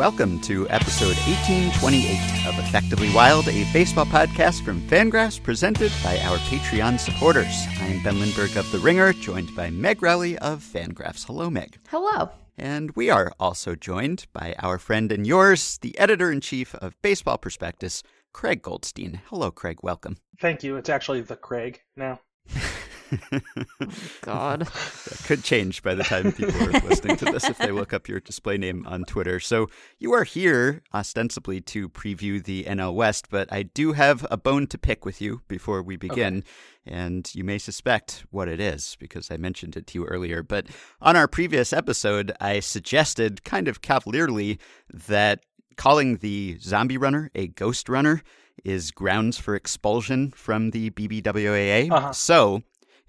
and welcome to episode 1828 of Effectively Wild, a baseball podcast from Fangraphs presented by our Patreon supporters. I am Ben Lindbergh of The Ringer, joined by Meg Rowley of Fangraphs. Hello, Meg. Hello. And we are also joined by our friend and yours, the editor in chief of Baseball Prospectus, Craig Goldstein. Hello, Craig. Welcome. Thank you. It's actually the Craig now. God. That could change by the time people are listening to this if they look up your display name on Twitter. So you are here ostensibly to preview the NL West, but I do have a bone to pick with you before we begin. Okay. And you may suspect what it is because I mentioned it to you earlier. But on our previous episode, I suggested kind of cavalierly that calling the zombie runner a ghost runner is grounds for expulsion from the BBWAA. Uh-huh. So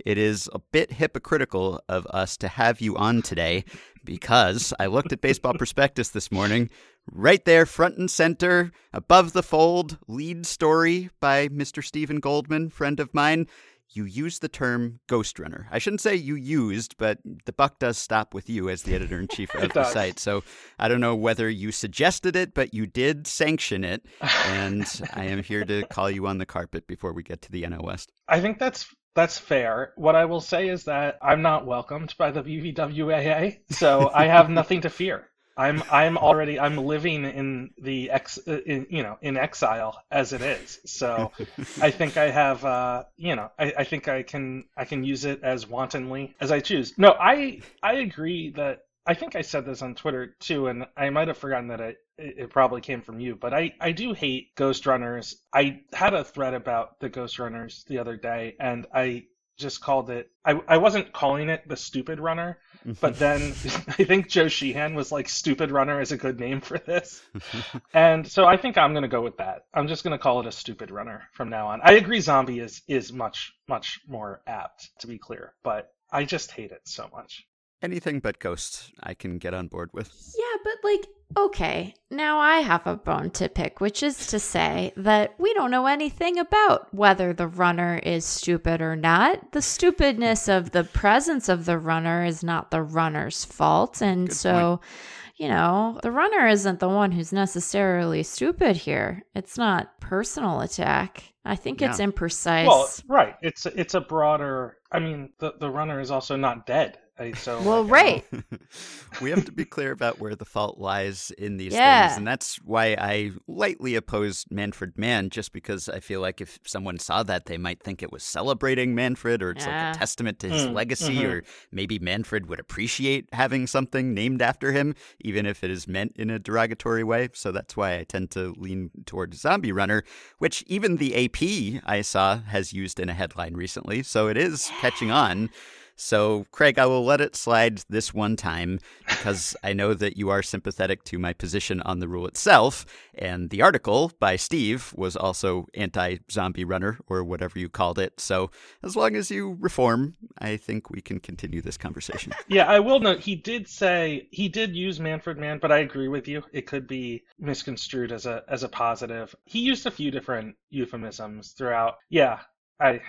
it is a bit hypocritical of us to have you on today because I looked at Baseball Prospectus this morning. Right there, front and center, above the fold, lead story by Mr. Steven Goldman, friend of mine. You used the term ghost runner. I shouldn't say you used, but the buck does stop with you as the editor in chief of the site. So I don't know whether you suggested it, but you did sanction it. And I am here to call you on the carpet before we get to the NL West. I think that's that's fair. What I will say is that I'm not welcomed by the BBWAA, so I have nothing to fear. I'm I'm already I'm living in the ex in, you know in exile as it is. So I think I have uh, you know I, I think I can I can use it as wantonly as I choose. No, I I agree that I think I said this on Twitter too, and I might have forgotten that it, it probably came from you, but I, I do hate Ghost Runners. I had a thread about the Ghost Runners the other day, and I just called it, I, I wasn't calling it the Stupid Runner, but then I think Joe Sheehan was like, Stupid Runner is a good name for this. and so I think I'm going to go with that. I'm just going to call it a Stupid Runner from now on. I agree, Zombie is, is much, much more apt, to be clear, but I just hate it so much anything but ghosts I can get on board with. Yeah, but like, okay, now I have a bone to pick, which is to say that we don't know anything about whether the runner is stupid or not. The stupidness of the presence of the runner is not the runner's fault. And Good so. Point. You know, the runner isn't the one who's necessarily stupid here. It's not personal attack. I think yeah. it's imprecise. Well, right. It's it's a broader. I mean, the the runner is also not dead so well, like, right. we have to be clear about where the fault lies in these yeah. things, and that's why I lightly oppose Manfred Mann, just because I feel like if someone saw that, they might think it was celebrating Manfred, or it's yeah. like a testament to his mm, legacy, mm-hmm. or maybe Manfred would appreciate having something named after him, even if it is meant in a derogatory way. So that's why I tend to lean toward Zombie Runner, which even the AP I saw has used in a headline recently. So it is catching on. So, Craig, I will let it slide this one time because I know that you are sympathetic to my position on the rule itself. And the article by Steve was also anti zombie runner or whatever you called it. So, as long as you reform, I think we can continue this conversation. Yeah, I will note he did say he did use Manfred Mann, but I agree with you. It could be misconstrued as a as a positive. He used a few different euphemisms throughout. Yeah, I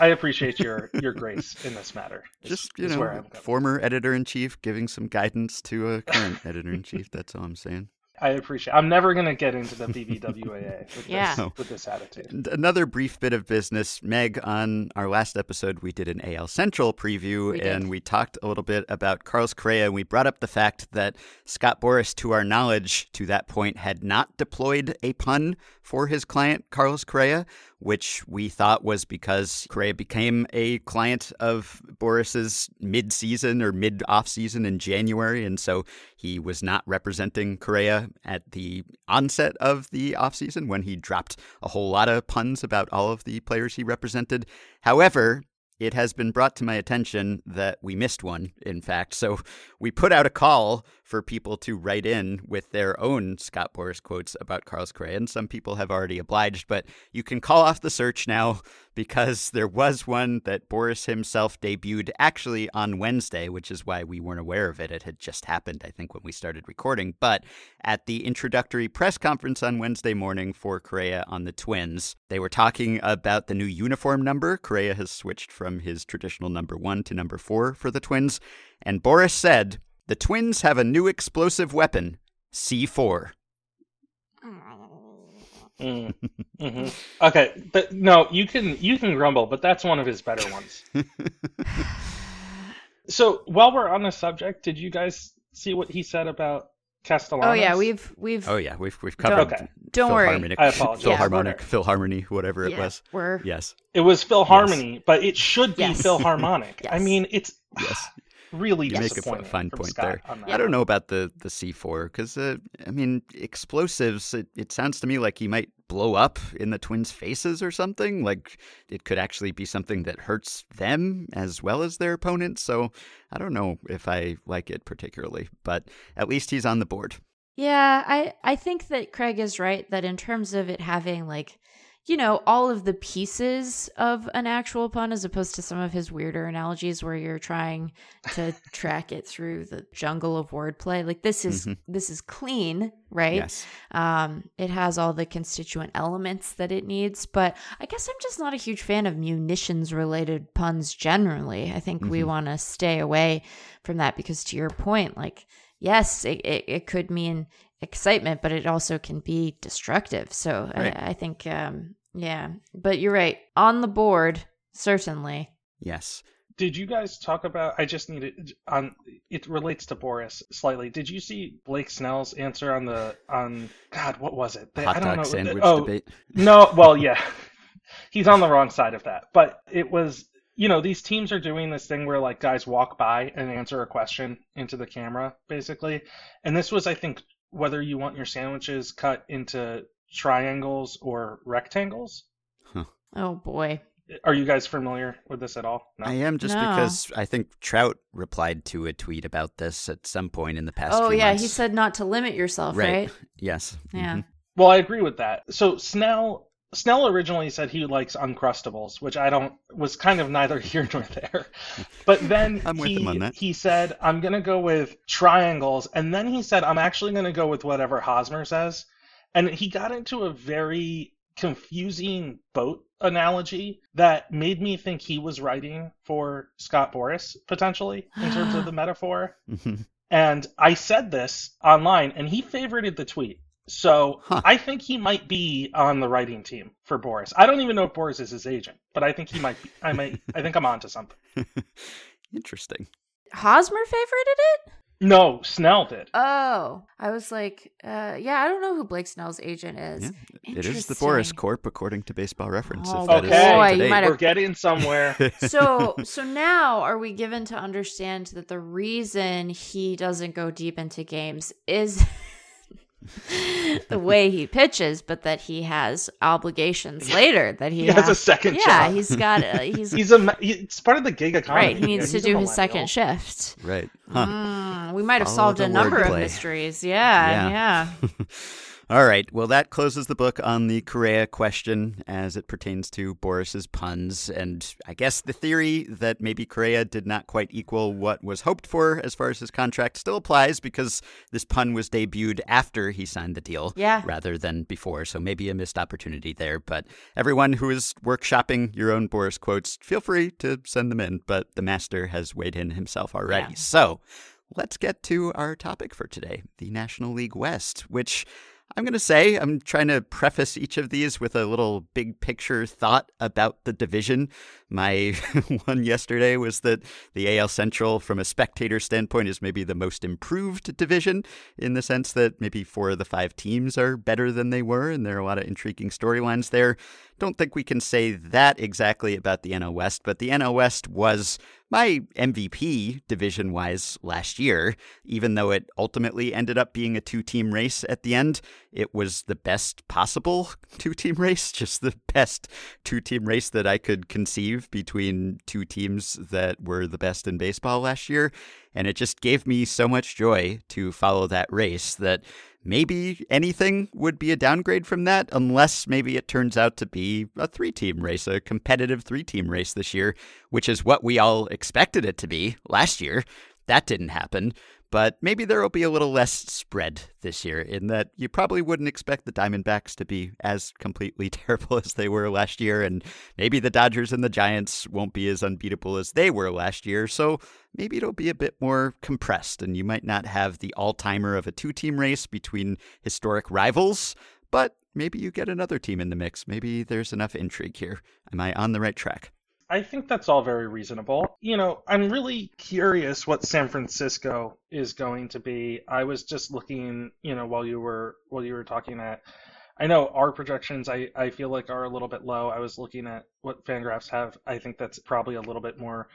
I appreciate your your grace in this matter. Just you know, former editor in chief giving some guidance to a current editor in chief. That's all I'm saying. I appreciate. I'm never going to get into the BBWAA with, yeah. this, with this attitude. Another brief bit of business, Meg. On our last episode, we did an AL Central preview, we and we talked a little bit about Carlos Correa. And we brought up the fact that Scott Boras, to our knowledge, to that point, had not deployed a pun for his client Carlos Correa, which we thought was because Correa became a client of Boras's mid-season or mid-off season in January, and so he was not representing Correa at the onset of the offseason when he dropped a whole lot of puns about all of the players he represented. However, it has been brought to my attention that we missed one, in fact. So we put out a call for people to write in with their own Scott Boras quotes about Carlos Correa, and some people have already obliged, but you can call off the search now because there was one that Boras himself debuted actually on Wednesday, which is why we weren't aware of it. It had just happened, I think, when we started recording. But at the introductory press conference on Wednesday morning for Correa on the Twins, they were talking about the new uniform number. Correa has switched from his traditional number one to number four for the Twins. And Boras said, the Twins have a new explosive weapon C4. Mm. hmm Okay, but no, you can you can grumble, but that's one of his better ones. so while we're on the subject, did you guys see what he said about Castellanos? Oh yeah, we've we've. Oh yeah, we've we've covered. Okay. Don't worry. Philharmonic, I apologize. Philharmonic, Yeah. Philharmony, whatever it yeah, was. We're Yes, It was Philharmony, but it should be Yes. Philharmonic. I Yes. mean, it's yes. Really You make a disappointing. fine point Scott there. on. I don't know about the the C4 because uh, I mean explosives. It, it sounds to me like he might blow up in the twins' faces or something. Like it could actually be something that hurts them as well as their opponents. So I don't know if I like it particularly, but at least he's on the board. Yeah, I I think that Craig is right that in terms of it having like you know all of the pieces of an actual pun as opposed to some of his weirder analogies where you're trying to track it through the jungle of wordplay. Like this is Mhm. this is clean, right? Yes. Um, it has all the constituent elements that it needs, but I guess I'm just not a huge fan of munitions related puns generally. I think we Mhm. want to stay away from that because, to your point, like, yes, it, it, it could mean excitement, but it also can be destructive. So Right. I, I think, um, yeah, but you're right. On the board, certainly. Yes. Did you guys talk about? I just need it on. It relates to Boras slightly. Did you see Blake Snell's answer on the on? God, what was it? The- Hot I don't dog know. sandwich oh, debate. No, well, yeah. He's on the wrong side of that. But it was, you know, these teams are doing this thing where like guys walk by and answer a question into the camera, basically. And this was, I think, whether you want your sandwiches cut into triangles or rectangles. Oh boy. Are you guys familiar with this at all? No. I am just No. because I think Trout replied to a tweet about this at some point in the past. Oh few yeah, months. he said not to limit yourself, right? Yes. Yeah. Mhm. Well, I agree with that. So Snell Snell originally said he likes uncrustables, which I don't was kind of neither here nor there. But then he him on that. he said I'm gonna go with triangles, and then he said I'm actually gonna go with whatever Hosmer says, and he got into a very confusing boat analogy that made me think he was writing for Scott Boras potentially in terms of the metaphor. Mhm. And I said this online, and he favorited the tweet. So Huh. I think he might be on the writing team for Boras. I don't even know if Boras is his agent, but I think he might. Be, I might. I think I'm onto something. Interesting. Hosmer favorited it? No, Snell did. Oh, I was like, uh, yeah, I don't know who Blake Snell's agent is. Yeah, It is the Boras Corp, according to Baseball Reference. Oh, if that is boy, up to you might have- We're getting somewhere. so so now are we given to understand that the reason he doesn't go deep into games is the way he pitches but that he has obligations later that he, he has a has- second yeah job. he's got uh, he's, He's a. he- It's part of the gig economy. right he needs to He's do his second shift right. Huh. Mm, we might have Follow solved a number of mysteries yeah Yeah. yeah, All right. Well, that closes the book on the Correa question as it pertains to Boras's puns. And I guess the theory that maybe Correa did not quite equal what was hoped for as far as his contract still applies because this pun was debuted after he signed the deal Yeah. rather than before. So maybe a missed opportunity there. But everyone who is workshopping your own Boris quotes, feel free to send them in. But the master has weighed in himself already. Yeah. So let's get to our topic for today the National League West, which I'm going to say I'm trying to preface each of these with a little big picture thought about the division. My one yesterday was that the AL Central, from a spectator standpoint, is maybe the most improved division in the sense that maybe four of the five teams are better than they were, and there are a lot of intriguing storylines there. Don't think we can say that exactly about the NL West, but the NL West was my MVP division wise last year, even though it ultimately ended up being a two team race at the end. It was the best possible two team race, just the best two team race that I could conceive between two teams that were the best in baseball last year. And it just gave me so much joy to follow that race that maybe anything would be a downgrade from that, unless maybe it turns out to be a three team race, a competitive three team race this year, which is what we all expected it to be last year. That didn't happen. But maybe there will be a little less spread this year in that you probably wouldn't expect the Diamondbacks to be as completely terrible as they were last year, and maybe the Dodgers and the Giants won't be as unbeatable as they were last year. So maybe it'll be a bit more compressed, and you might not have the all timer of a two team race between historic rivals, but maybe you get another team in the mix. Maybe there's enough intrigue here. Am I on the right track? I think that's all very reasonable. You know, I'm really curious what San Francisco is going to be. I was just looking, you know, while you were while you were talking at I know our projections I, I feel like are a little bit low. I was looking at what Fangraphs have. I think that's probably a little bit more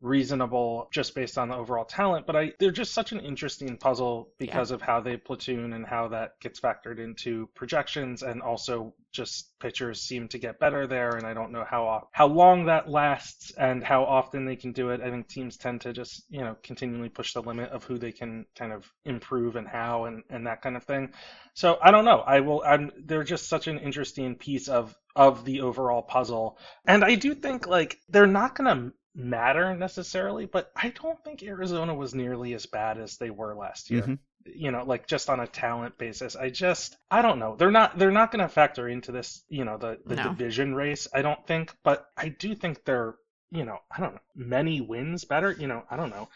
reasonable just based on the overall talent but i they're just such an interesting puzzle because yeah. of how they platoon and how that gets factored into projections and also just pitchers seem to get better there and i don't know how how long that lasts and how often they can do it. I think teams tend to just you know continually push the limit of who they can kind of improve and how and and that kind of thing. So i don't know. I will i'm they're just such an interesting piece of of the overall puzzle. And i do think like they're not going to matter necessarily, but I don't think Arizona was nearly as bad as they were last year. Mm-hmm. You know, like just on a talent basis. I just I don't know. They're not they're not going to factor into this, you know, the the no. division race, I don't think, but I do think they're, you know, I don't know, many wins better, you know, I don't know.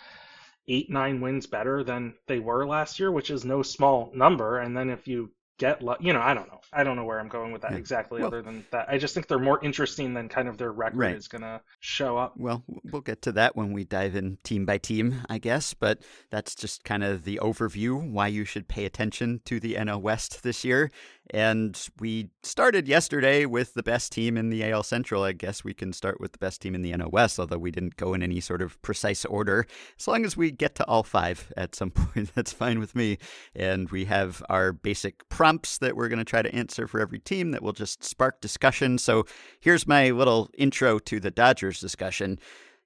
8 9 wins better than they were last year, which is no small number, and then if you get you know i don't know i don't know where i'm going with that yeah. exactly well, other than that i just think they're more interesting than kind of their record right. is going to show up well we'll get to that when we dive in team by team i guess but that's just kind of the overview why you should pay attention to the nl west this year and we started yesterday with the best team in the AL Central. I guess we can start with the best team in the West, although we didn't go in any sort of precise order. As long as we get to all five at some point, that's fine with me. And we have our basic prompts that we're going to try to answer for every team that will just spark discussion. So here's my little intro to the Dodgers discussion.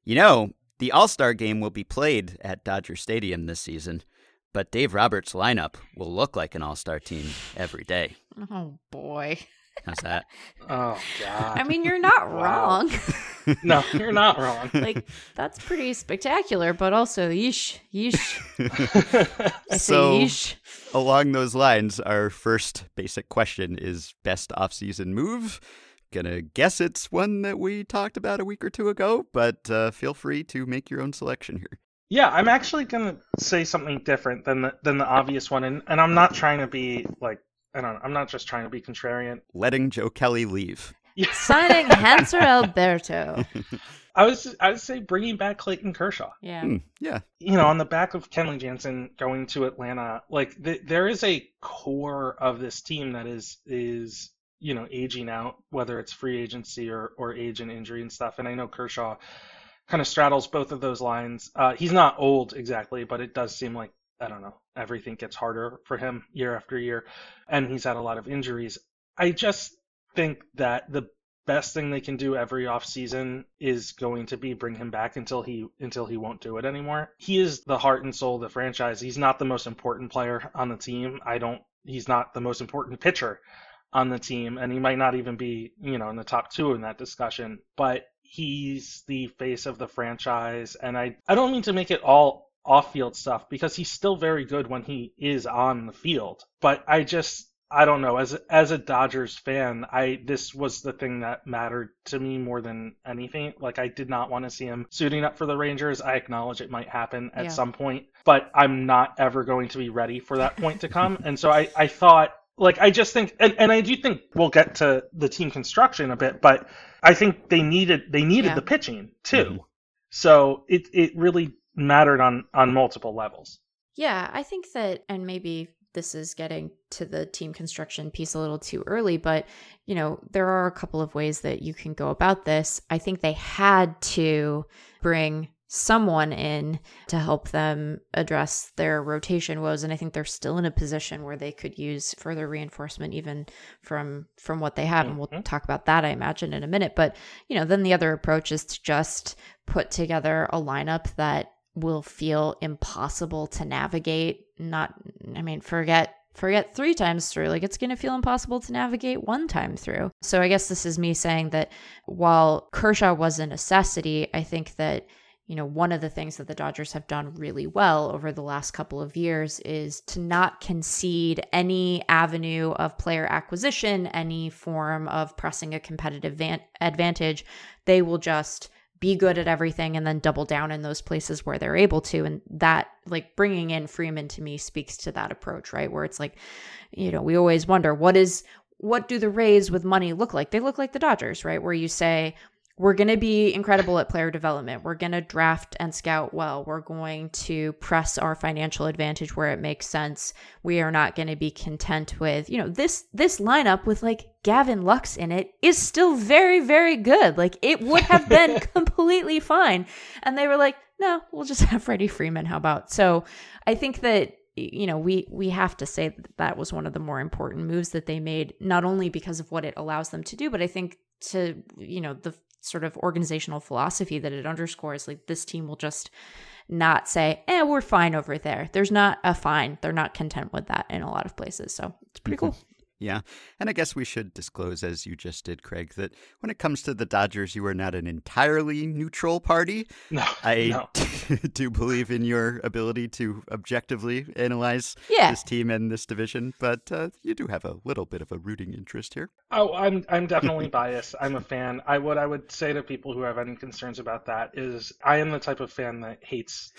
You know, the All Star game will be played at Dodger Stadium this season but Dave Roberts' lineup will look like an all star team every day. Oh, boy. How's that? oh, God. I mean, you're not wrong. no, you're not wrong. like, that's pretty spectacular, but also, yeesh, yeesh. I say so, yeesh. Along those lines, our first basic question is best off-season move. Gonna guess it's one that we talked about a week or two ago, but uh, feel free to make your own selection here. Yeah, I'm actually gonna say something different than the than the obvious one, and, and I'm not trying to be like I don't know, I'm not just trying to be contrarian. Letting Joe Kelly leave. Yeah. Signing Hanser Alberto. I was I would say bringing back Clayton Kershaw. Yeah. Mm, yeah. You know, on the back of Kenley Jansen going to Atlanta, like the, there is a core of this team that is is you know aging out, whether it's free agency or or age and injury and stuff. And I know Kershaw kind of straddles both of those lines. Uh, he's not old exactly, but it does seem like I don't know everything gets harder for him year after year, and he's had a lot of injuries. I just think that the best thing they can do every offseason is going to be bring him back until he until he won't do it anymore. He is the heart and soul of the franchise. He's not the most important player on the team. I don't he's not the most important pitcher on the team and he might not even be, you know, in the top 2 in that discussion, but he's the face of the franchise and I I don't mean to make it all off-field stuff because he's still very good when he is on the field. But I just I don't know as as a Dodgers fan, I this was the thing that mattered to me more than anything. Like I did not want to see him suiting up for the Rangers. I acknowledge it might happen at yeah. some point, but I'm not ever going to be ready for that point to come. and so I I thought like I just think and, and I do think we'll get to the team construction a bit, but I think they needed they needed yeah. the pitching too. Mm-hmm. So it it really mattered on on multiple levels. Yeah, I think that and maybe this is getting to the team construction piece a little too early, but you know, there are a couple of ways that you can go about this. I think they had to bring someone in to help them address their rotation woes and i think they're still in a position where they could use further reinforcement even from from what they have and we'll mm-hmm. talk about that i imagine in a minute but you know then the other approach is to just put together a lineup that will feel impossible to navigate not i mean forget forget three times through. Like it's going to feel impossible to navigate one time through. So I guess this is me saying that while Kershaw was a necessity, I think that you know, one of the things that the Dodgers have done really well over the last couple of years is to not concede any avenue of player acquisition, any form of pressing a competitive van- advantage. They will just be good at everything and then double down in those places where they're able to. And that, like, bringing in Freeman to me speaks to that approach, right? Where it's like, you know, we always wonder what is, what do the Rays with money look like? They look like the Dodgers, right? Where you say, we're going to be incredible at player development. We're going to draft and scout well. We're going to press our financial advantage where it makes sense. We are not going to be content with, you know, this this lineup with like Gavin Lux in it is still very very good. Like it would have been completely fine. And they were like, "No, we'll just have Freddie Freeman. How about?" So, I think that you know we we have to say that, that was one of the more important moves that they made not only because of what it allows them to do but i think to you know the sort of organizational philosophy that it underscores. Like this team will just not say, eh, we're fine over there. There's not a fine. They're not content with that in a lot of places. So it's pretty mm-hmm. cool. Yeah. And I guess we should disclose, as you just did, Craig, that when it comes to the Dodgers, you are not an entirely neutral party. No. I no. do believe in your ability to objectively analyze yeah. this team and this division, but uh, you do have a little bit of a rooting interest here. Oh, I'm I'm definitely biased. I'm a fan. I what I would say to people who have any concerns about that is I am the type of fan that hates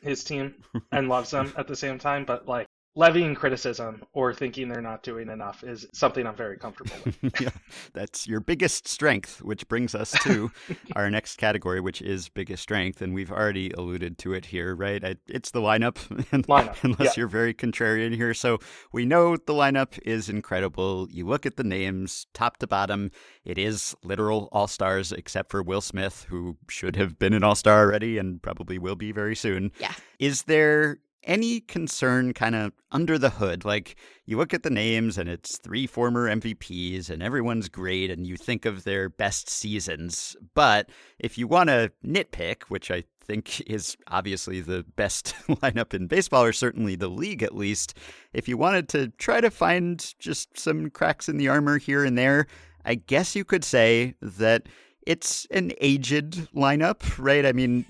his team and loves them at the same time, but like levying criticism or thinking they're not doing enough is something I'm very comfortable with. yeah, that's your biggest strength, which brings us to our next category, which is biggest strength. And we've already alluded to it here, right? It's the lineup, lineup unless yeah. you're very contrarian here. So we know the lineup is incredible. You look at the names, top to bottom, it is literal all stars, except for Will Smith, who should have been an all star already and probably will be very soon. Yeah. Is there any concern kind of under the hood? Like you look at the names and it's three former MVPs and everyone's great and you think of their best seasons. But if you want to nitpick, which I think is obviously the best lineup in baseball, or certainly the league at least, if you wanted to try to find just some cracks in the armor here and there, I guess you could say that it's an aged lineup, right? I mean,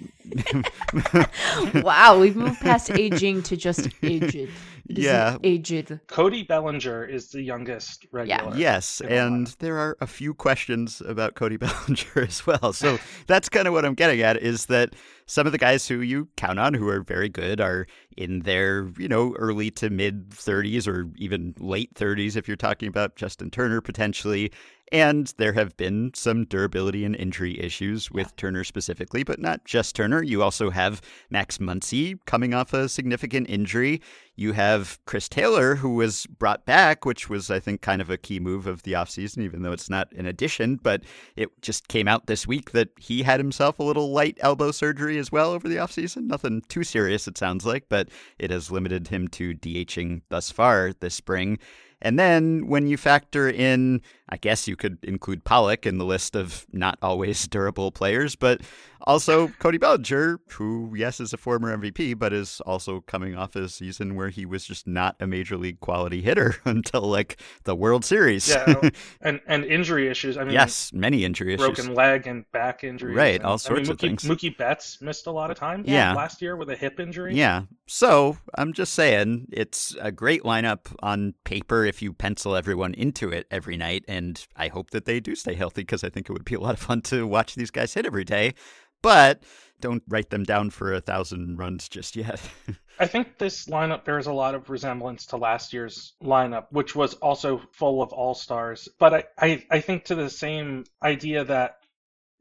wow, we've moved past aging to just aged. yeah, aged. Cody Bellinger is the youngest regular. Yeah. Yes, and the there are a few questions about Cody Bellinger as well. So that's kind of what I'm getting at is that some of the guys who you count on who are very good are in their, you know, early to mid 30s or even late 30s if you're talking about Justin Turner potentially. And there have been some durability and injury issues with yeah. Turner specifically, but not just Turner. You also have Max Muncy coming off a significant injury. You have Chris Taylor, who was brought back, which was, I think, kind of a key move of the offseason, even though it's not an addition. But it just came out this week that he had himself a little light elbow surgery as well over the offseason. Nothing too serious, it sounds like, but it has limited him to DHing thus far this spring. And then when you factor in, I guess you could include Pollock in the list of not always durable players, but also Cody Bellinger, who, yes, is a former MVP, but is also coming off a season where he was just not a major league quality hitter until like the World Series. yeah, and and injury issues. I mean, yes, many injury broken issues, broken leg and back injuries, right? And, all sorts I mean, of things. Mookie Betts missed a lot of time. Yeah. last year with a hip injury. Yeah, so I'm just saying it's a great lineup on paper if you pencil everyone into it every night, and I hope that they do stay healthy because I think it would be a lot of fun to watch these guys hit every day but don't write them down for a thousand runs just yet. I think this lineup bears a lot of resemblance to last year's lineup, which was also full of all stars. But I, I, I think to the same idea that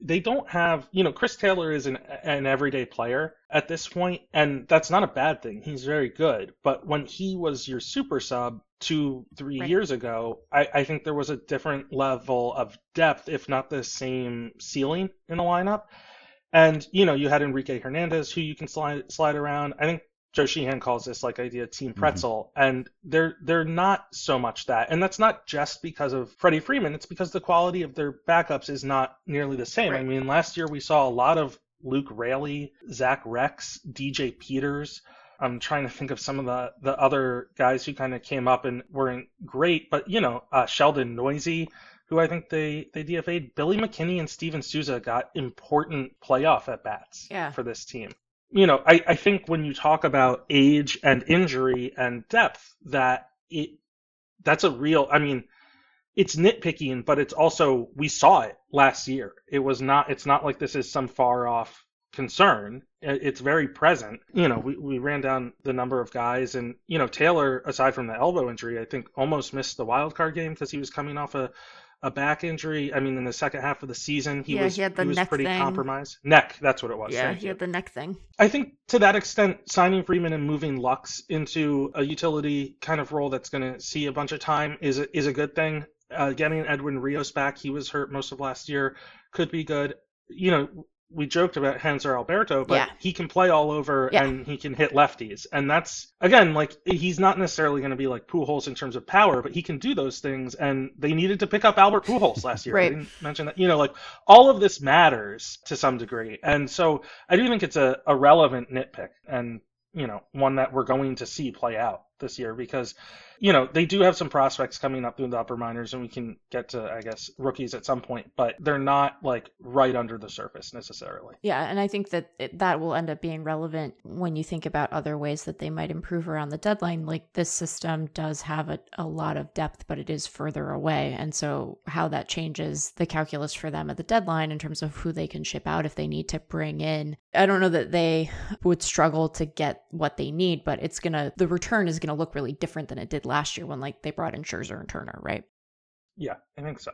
they don't have, you know, Chris Taylor is an, an everyday player at this point, and that's not a bad thing. He's very good. But when he was your super sub two, three right. years ago, I, I think there was a different level of depth, if not the same ceiling in the lineup. And you know, you had Enrique Hernandez, who you can slide slide around. I think Joe Sheehan calls this like idea team mm-hmm. pretzel, mm-hmm. and they're they're not so much that, and that's not just because of Freddie Freeman. It's because the quality of their backups is not nearly the same. Right. I mean, last year we saw a lot of Luke Raley, Zach Reks, DJ Peters. I'm trying to think of some of the the other guys who kind of came up and weren't great, but you know, uh, Sheldon Neuse, who I think they they DFA'd. Billy McKinney and Steven Souza got important playoff at bats yeah. for this team. You know, I, I think when you talk about age and injury and depth, that it that's a real. I mean, it's nitpicking, but it's also we saw it last year. It was not. It's not like this is some far off concern. It's very present. You know, we, we ran down the number of guys, and you know Taylor, aside from the elbow injury, I think almost missed the wild card game because he was coming off a a back injury. I mean, in the second half of the season, he yeah, was he, had the he was neck pretty thing. compromised. Neck, that's what it was. Yeah, Thank he you. had the neck thing. I think to that extent, signing Freeman and moving Lux into a utility kind of role that's going to see a bunch of time is a, is a good thing. Uh, getting Edwin Rios back, he was hurt most of last year, could be good. You know, we joked about Hanser Alberto, but Yeah. he can play all over Yeah. and he can hit lefties. And that's, again, like, he's not necessarily going to be like Pujols in terms of power, but he can do those things. And they needed to pick up Albert Pujols last year. Right. I didn't mention that. You know, like, all of this matters to some degree. And so I do think it's a, a relevant nitpick and, you know, one that we're going to see play out this year because, you know, they do have some prospects coming up through the upper minors and we can get to, I guess, rookies at some point, but they're not like right under the surface necessarily. Yeah, and I think that it, that will end up being relevant when you think about other ways that they might improve around the deadline. Like this system does have a, a lot of depth, but it is further away. And so, how that changes the calculus for them at the deadline in terms of who they can ship out if they need to bring in. I don't know that they would struggle to get what they need, but it's going to, the return is going to look really different than it did last year when like they brought in Scherzer and Turner, right? Yeah, I think so.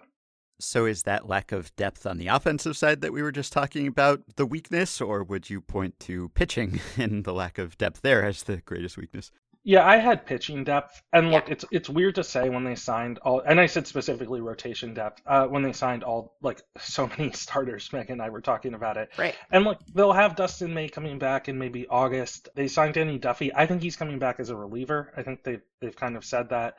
So is that lack of depth on the offensive side that we were just talking about the weakness, or would you point to pitching and the lack of depth there as the greatest weakness? Yeah, I had pitching depth, and look, Yeah. it's it's weird to say when they signed all, and I said specifically rotation depth. Uh, when they signed all like so many starters, Meg and I were talking about it, Right. and look, they'll have Dustin May coming back in maybe August. They signed Danny Duffy. I think he's coming back as a reliever. I think they've they've kind of said that.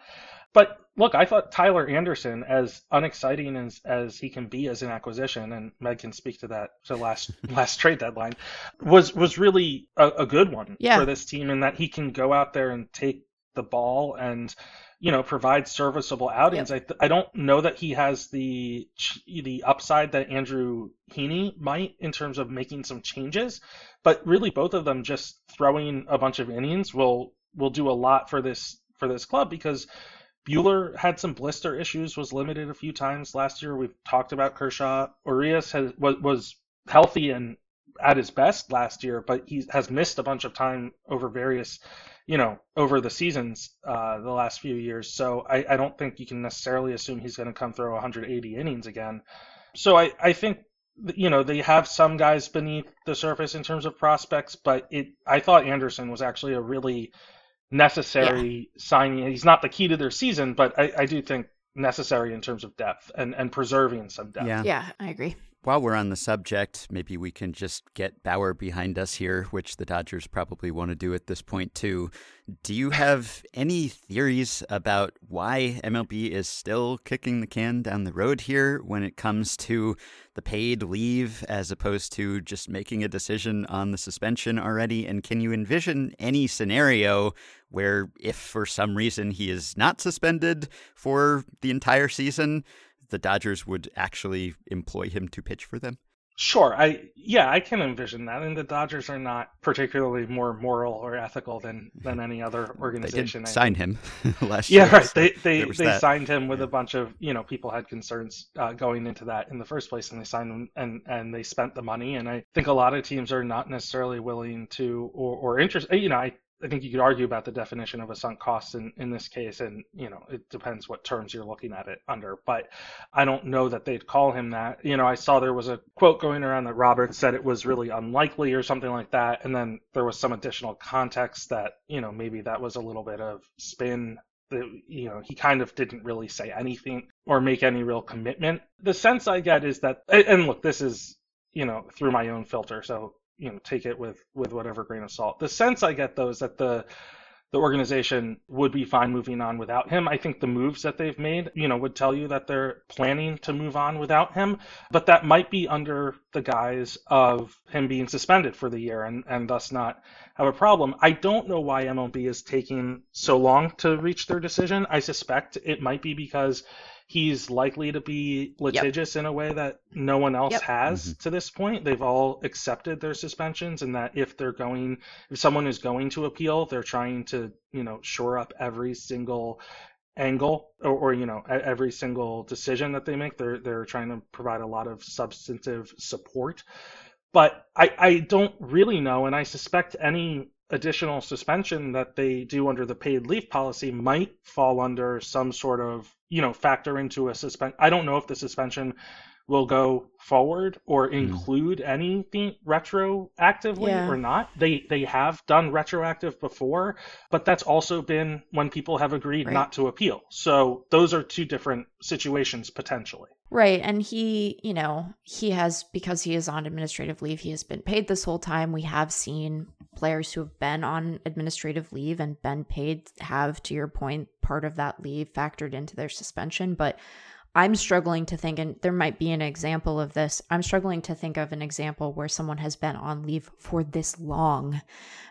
But look, I thought Tyler Anderson, as unexciting as as he can be as an acquisition, and Meg can speak to that to last last trade deadline, was was really a, a good one Yeah. for this team in that he can go out there and take the ball and you know provide serviceable outings. I th- I don't know that he has the ch- the upside that Andrew Heaney might in terms of making some changes, but really both of them just throwing a bunch of innings will will do a lot for this for this club because Buehler had some blister issues, was limited a few times last year. We've talked about Kershaw. Urias has was, was healthy and at his best last year, but he has missed a bunch of time over various, you know, over the seasons uh, the last few years. So I, I don't think you can necessarily assume he's going to come throw 180 innings again. So I, I think you know they have some guys beneath the surface in terms of prospects, but it I thought Anderson was actually a really necessary signing. He's not the key to their season, but I, I do think necessary in terms of depth and, and preserving some depth. Yeah. Yeah, I agree. While we're on the subject, maybe we can just get Bauer behind us here, which the Dodgers probably want to do at this point too. Do you have any theories about why MLB is still kicking the can down the road here when it comes to the paid leave as opposed to just making a decision on the suspension already? And can you envision any scenario where, if for some reason he is not suspended for the entire season, the Dodgers would actually employ him to pitch for them? Sure, I yeah, I can envision that. And the Dodgers are not particularly more moral or ethical than than any other They organization. did I sign him last year. Yeah, right. so They they they that. signed him with a bunch of you know people had concerns uh, going into that in the first place, and they signed him and and they spent the money. And I think a lot of teams are not necessarily willing to or or interested. You know, I. I think you could argue about the definition of a sunk cost in, in this case, and you know it depends what terms you're looking at it under. But I don't know that they'd call him that. You know, I saw there was a quote going around that Roberts said it was really unlikely or something like that, and then there was some additional context that you know maybe that was a little bit of spin that you know he kind of didn't really say anything or make any real commitment. The sense I get is that, and look, this is you know through my own filter, so you know take it with with whatever grain of salt. The sense I get though is that the the organization would be fine moving on without him. I think the moves that they've made, you know, would tell you that they're planning to move on without him, but that might be under the guise of him being suspended for the year and, and thus not have a problem. I don't know why MLB is taking so long to reach their decision. I suspect it might be because He's likely to be litigious yep. in a way that no one else yep. has mm-hmm. to this point. They've all accepted their suspensions, and that if they're going, if someone is going to appeal, they're trying to, you know, shore up every single angle or, or, you know every single decision that they make they're they're trying to provide a lot of substantive support but I, I don't really know and i suspect any additional suspension that they do under the paid leave policy might fall under some sort of, you know, factor into a suspend. I don't know if the suspension will go forward or hmm. include mm. anything retroactively yeah. or not. They they have done retroactive before, but that's also been when people have agreed right. not to appeal. So those are two different situations potentially. Right. And he, you know, he has, because he is on administrative leave, he has been paid this whole time. We have seen players who have been on administrative leave and been paid have, to your point, part of that leave factored into their suspension. But I'm struggling to think, and there might be an example of this. I'm struggling to think of an example where someone has been on leave for this long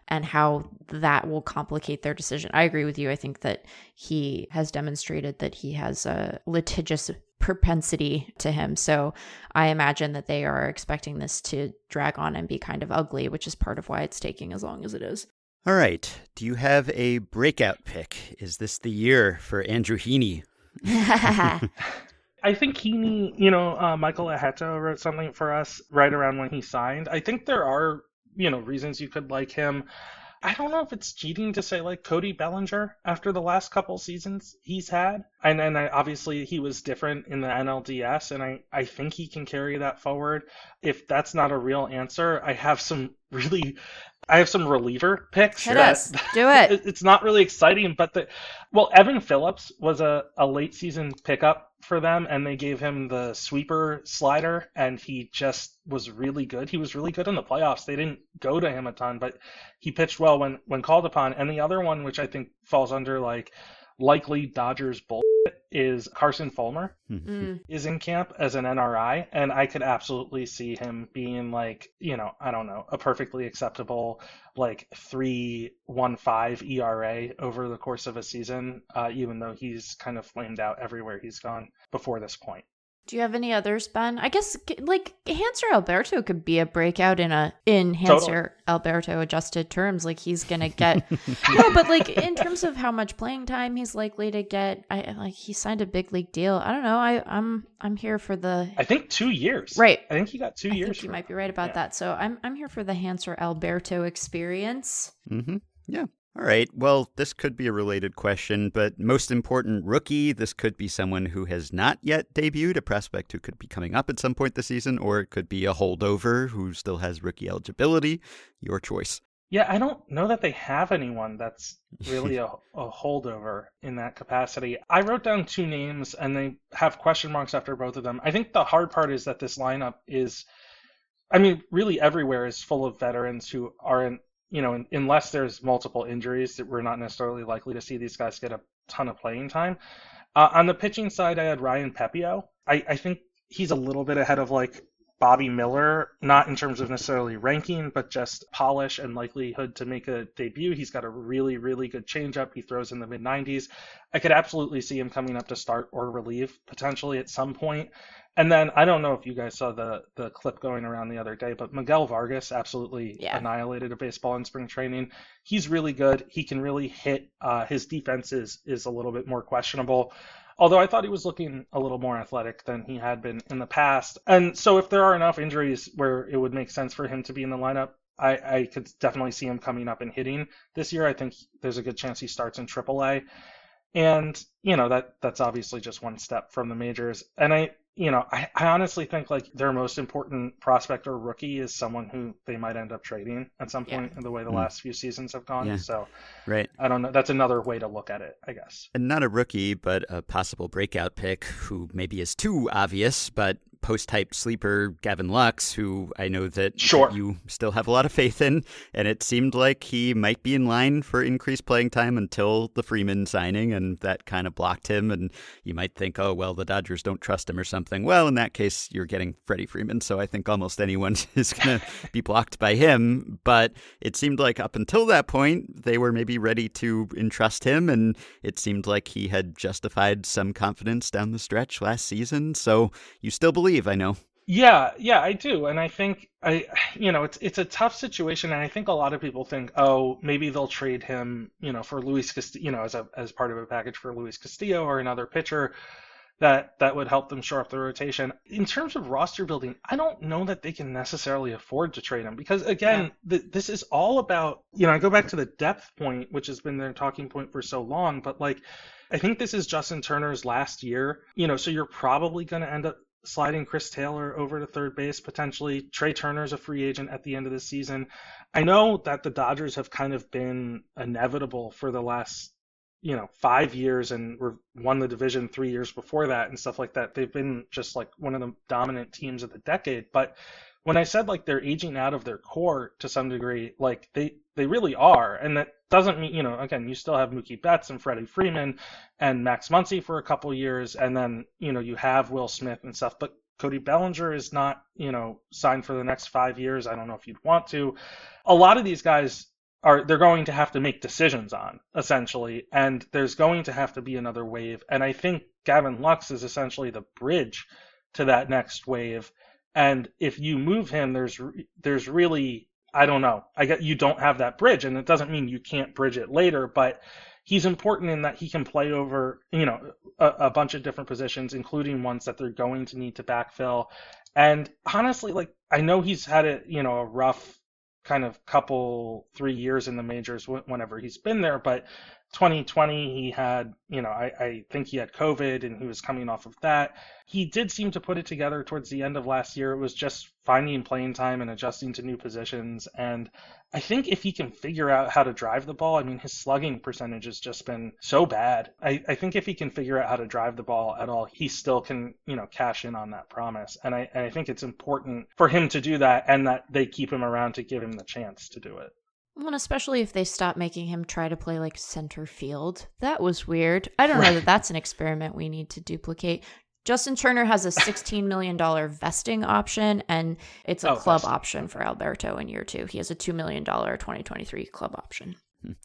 and how that will complicate their decision. I agree with you. I think that he has demonstrated that he has a litigious propensity to him. So I imagine that they are expecting this to drag on and be kind of ugly, which is part of why it's taking as long as it is. All right. Do you have a breakout pick? Is this the year for Andrew Heaney? I think Heaney, you know, uh, Michael Ajeto wrote something for us right around when he signed. I think there are, you know, reasons you could like him. I don't know if it's cheating to say like Cody Bellinger after the last couple seasons he's had. And then obviously he was different in the NLDS, and I, I think he can carry that forward. If that's not a real answer, I have some really I have some reliever picks. Hit us. Do it. It's not really exciting, but the well, Evan Phillips was a, a late season pickup for them, and they gave him the sweeper slider, and he just was really good. He was really good in the playoffs. They didn't go to him a ton, but he pitched well when when called upon. And the other one, which I think falls under like likely Dodgers bull is Carson Fulmer mm-hmm. mm. is in camp as an NRI, and I could absolutely see him being like, you know, I don't know, a perfectly acceptable like three one five ERA over the course of a season, uh, even though he's kind of flamed out everywhere he's gone before this point. Do you have any others, Ben? I guess like Hanser Alberto could be a breakout in a in Hanser totally. Alberto adjusted terms. Like he's gonna get no, but like in terms of how much playing time he's likely to get, I like he signed a big league deal. I don't know. I I'm I'm here for the. I think two years. Right. I think he got two I years. Think you might be right about yeah. that. So I'm I'm here for the Hanser Alberto experience. Mm-hmm. Yeah. All right. Well, this could be a related question, but most important, rookie. This could be someone who has not yet debuted, a prospect who could be coming up at some point this season, or it could be a holdover who still has rookie eligibility. Your choice. Yeah, I don't know that they have anyone that's really a, a holdover in that capacity. I wrote down two names, and they have question marks after both of them. I think the hard part is that this lineup is. I mean, really everywhere is full of veterans who aren't you know, unless there's multiple injuries, that we're not necessarily likely to see these guys get a ton of playing time. Uh, on the pitching side, I had Ryan Pepiot. I, I think he's a little bit ahead of like Bobby Miller, not in terms of necessarily ranking, but just polish and likelihood to make a debut. He's got a really, really good changeup. He throws in the mid 90s. I could absolutely see him coming up to start or relieve potentially at some point. And then I don't know if you guys saw the the clip going around the other day, but Miguel Vargas absolutely yeah. annihilated a baseball in spring training. He's really good. He can really hit. Uh, his defense is is a little bit more questionable. Although I thought he was looking a little more athletic than he had been in the past. And so if there are enough injuries where it would make sense for him to be in the lineup, I, I could definitely see him coming up and hitting this year. I think there's a good chance he starts in AAA. And, you know, that that's obviously just one step from the majors. And I you know, I, I honestly think like their most important prospect or rookie is someone who they might end up trading at some point yeah. in the way the mm. last few seasons have gone. Yeah. So, right. I don't know. That's another way to look at it, I guess. And not a rookie, but a possible breakout pick who maybe is too obvious, but post hype sleeper Gavin Lux, who I know that, sure. that you still have a lot of faith in. And it seemed like he might be in line for increased playing time until the Freeman signing, and that kind of blocked him. And you might think, oh, well, the Dodgers don't trust him or something. Well, in that case, you're getting Freddie Freeman. So I think almost anyone is going to be blocked by him. But it seemed like up until that point, they were maybe ready to entrust him. And it seemed like he had justified some confidence down the stretch last season. So you still believe, I know. Yeah, yeah, I do, and I think I, you know, it's it's a tough situation, and I think a lot of people think, oh, maybe they'll trade him, you know, for Luis Castillo, you know, as a as part of a package for Luis Castillo or another pitcher that that would help them shore up the rotation. In terms of roster building, I don't know that they can necessarily afford to trade him because again, yeah. this is all about, you know, I go back to the depth point, which has been their talking point for so long, but like I think this is Justin Turner's last year, you know, so you're probably going to end up sliding Chris Taylor over to third base potentially. Trea Turner's a free agent at the end of the season. I know that the Dodgers have kind of been inevitable for the last, you know, five years and won the division three years before that and stuff like that. They've been just like one of the dominant teams of the decade. But when I said like they're aging out of their core to some degree, like they they really are, and that doesn't mean you know again you still have Mookie Betts and Freddie Freeman and Max Muncy for a couple years, and then you know you have Will Smith and stuff, but Cody Bellinger is not you know signed for the next five years. I don't know if you'd want to. A lot of these guys are they're going to have to make decisions on essentially, and there's going to have to be another wave, and I think Gavin Lux is essentially the bridge to that next wave and if you move him, there's there's really I don't know. I get you don't have that bridge, and it doesn't mean you can't bridge it later, but he's important in that he can play over you know a, a bunch of different positions, including ones that they're going to need to backfill. And honestly, like I know he's had a you know a rough kind of couple three years in the majors whenever he's been there, but 2020 he had you know I, I think he had covid and he was coming off of that. He did seem to put it together towards the end of last year. It was just finding playing time and adjusting to new positions. And i think if he can figure out how to drive the ball i mean his slugging percentage has just been so bad. I, I think if he can figure out how to drive the ball at all he still can you know cash in on that promise. And i, and I think it's important for him to do that and that they keep him around to give him the chance to do it well, especially if they stop making him try to play like center field. That was weird. I don't know that that's an experiment we need to duplicate. Justin Turner has a $16 million vesting option, and it's a oh, club option for Alberto in year two. He has a $2 million 2023 club option.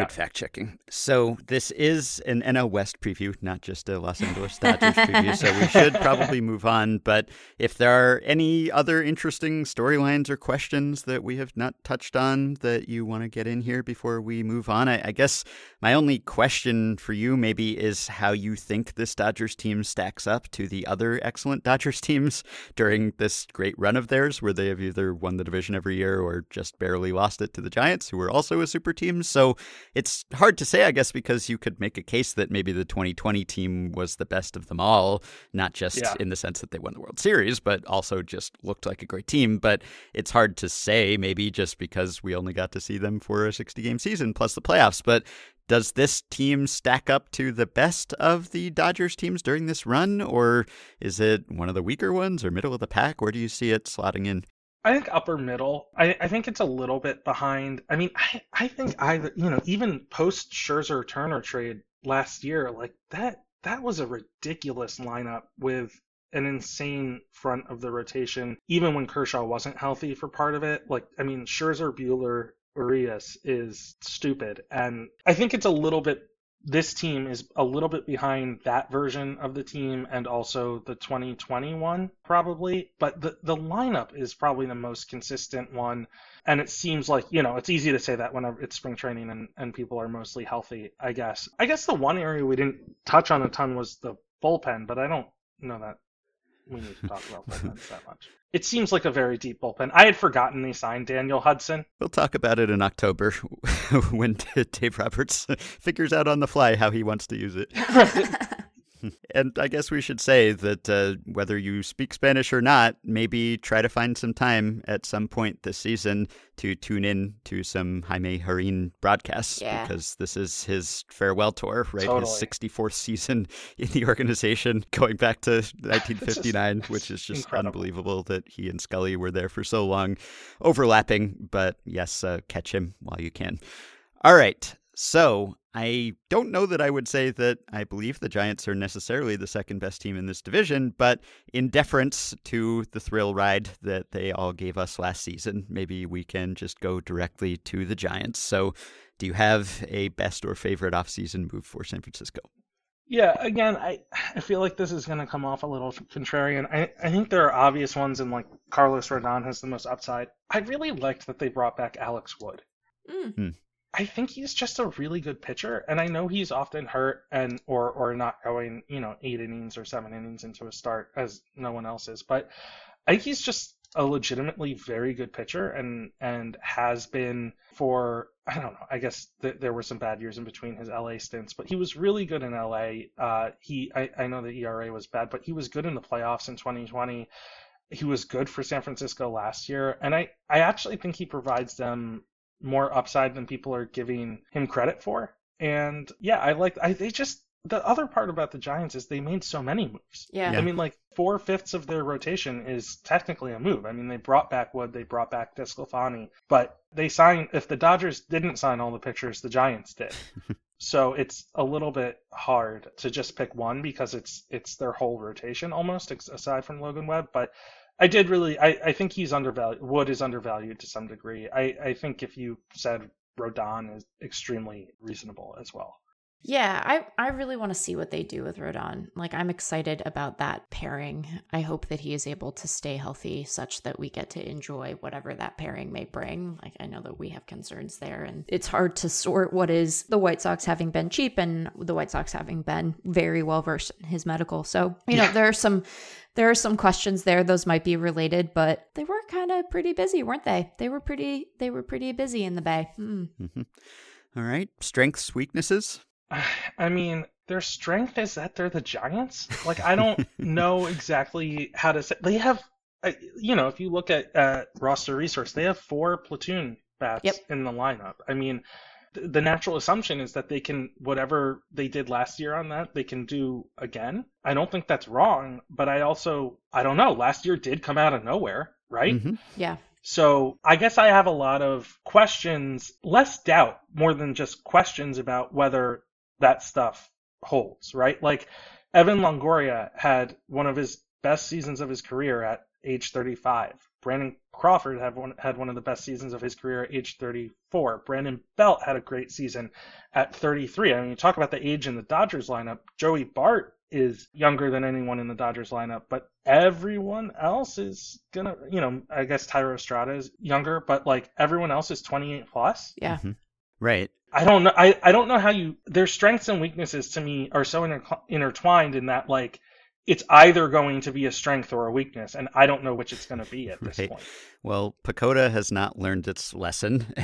Good fact checking. So this is an NL West preview, not just a Los Angeles Dodgers preview. So we should probably move on. But if there are any other interesting storylines or questions that we have not touched on that you want to get in here before we move on, I, I guess my only question for you maybe is how you think this Dodgers team stacks up to the other excellent Dodgers teams during this great run of theirs, where they have either won the division every year or just barely lost it to the Giants, who were also a super team. So it's hard to say, I guess, because you could make a case that maybe the 2020 team was the best of them all, not just yeah. in the sense that they won the World Series, but also just looked like a great team. But it's hard to say, maybe just because we only got to see them for a 60 game season plus the playoffs. But does this team stack up to the best of the Dodgers teams during this run, or is it one of the weaker ones or middle of the pack? Where do you see it slotting in? I think upper middle. I, I think it's a little bit behind. I mean, I, I think either you know even post Scherzer Turner trade last year, like that that was a ridiculous lineup with an insane front of the rotation. Even when Kershaw wasn't healthy for part of it, like I mean, Scherzer, Buehler Urias is stupid, and I think it's a little bit this team is a little bit behind that version of the team and also the 2021 probably. But the the lineup is probably the most consistent one. And it seems like you know it's easy to say that whenever it's spring training and, and people are mostly healthy i guess. I guess the one area we didn't touch on a ton was the bullpen but i don't know that we need to talk about bullpens that much it seems like a very deep bullpen. I had forgotten they signed Daniel Hudson. We'll talk about it in October when Dave Roberts figures out on the fly how he wants to use it. And I guess we should say that uh, whether you speak Spanish or not, maybe try to find some time at some point this season to tune in to some Jaime Jarrín broadcasts Yeah. because this is his farewell tour, right? Totally. His 64th season in the organization going back to 1959, which is just incredible. unbelievable that he and Scully were there for so long, overlapping. But yes, uh, catch him while you can. All right. So I don't know that I would say that I believe the Giants are necessarily the second best team in this division, but in deference to the thrill ride that they all gave us last season, maybe we can just go directly to the Giants. So do you have a best or favorite offseason move for San Francisco? Yeah, again, I I feel like this is going to come off a little contrarian. I, I think there are obvious ones, and like Carlos Rodon has the most upside. I really liked that they brought back Alex Wood. Mm. I think he's just a really good pitcher, and I know he's often hurt and or or not going, you know, eight innings or seven innings into a start as no one else is. But I think he's just a legitimately very good pitcher, and and has been for I don't know. I guess th- there were some bad years in between his LA stints, but he was really good in LA. Uh, he I, I know the ERA was bad, but he was good in the playoffs in 2020 he was good for San Francisco last year, and I, I actually think he provides them more upside than people are giving him credit for. And yeah, I like I they just the other part about the Giants is they made so many moves. Yeah. I mean, like four fifths of their rotation is technically a move. I mean, they brought back Wood, they brought back DeSclafani, but they signed. If the Dodgers didn't sign all the pitchers, the Giants did. so it's a little bit hard to just pick one because it's it's their whole rotation almost, aside from Logan Webb. But I did really. I, I think he's undervalued. Wood is undervalued to some degree. I, I think if you said Rodon is extremely reasonable as well. Yeah, I, I really want to see what they do with Rodon. Like, I'm excited about that pairing. I hope that he is able to stay healthy such that we get to enjoy whatever that pairing may bring. Like, I know that we have concerns there, and it's hard to sort what is the White Sox having been cheap and the White Sox having been very well versed in his medical. So, you know, there are some. There are some questions there; those might be related, but they were kind of pretty busy, weren't they? They were pretty. They were pretty busy in the Bay. Hmm. hmm All right. Strengths, weaknesses? I mean, their strength is that they're the Giants. Like, I don't know exactly how to say. They have, you know, if you look at uh, roster resource, they have four platoon bats Yep. in the lineup. I mean, th- the natural assumption is that they can whatever they did last year on that they can do again. I don't think that's wrong, but I also I don't know. Last year did come out of nowhere, right? Mhm. Yeah. So I guess I have a lot of questions, less doubt, more than just questions about whether that stuff holds, right? Like Evan Longoria had one of his best seasons of his career at age 35. Brandon Crawford had one had one of the best seasons of his career at age 34. Brandon Belt had a great season at 33. I mean, you talk about the age in the Dodgers lineup. Joey Bart is younger than anyone in the Dodgers lineup, but everyone else is gonna, you know, I guess Thairo Estrada is younger, but like everyone else is 28 plus. Yeah. Mhm. Right. I don't know. I, I don't know how you. Their strengths and weaknesses to me are so inter, intertwined in that like it's either going to be a strength or a weakness, and I don't know which it's going to be at this Right. point. Well, PECOTA has not learned its lesson.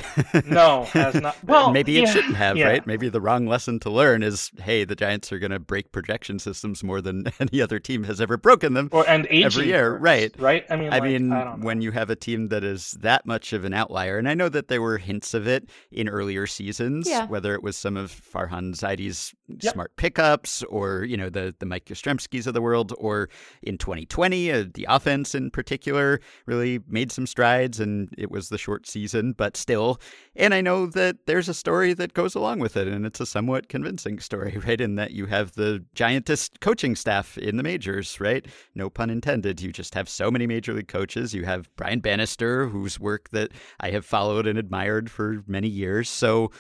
No, has not. Well, maybe it yeah, shouldn't have, yeah. right? Maybe the wrong lesson to learn is, hey, the Giants are going to break projection systems more than any other team has ever broken them. Or and aging Every year, curves, right. Right. I mean, I like, mean, I don't know. when you have a team that is that much of an outlier, and I know that there were hints of it in earlier seasons, Yeah. whether it was some of Farhan Zaidi's Yep. smart pickups or, you know, the, the Mike Yastrzemskis of the world, or in 2020, uh, the offense in particular really made some strides and it was the short season, but still. And I know that there's a story that goes along with it, and it's a somewhat convincing story, right? In that you have the giantest coaching staff in the majors, right? No pun intended. You just have so many major league coaches. You have Brian Bannister, whose work that I have followed and admired for many years. So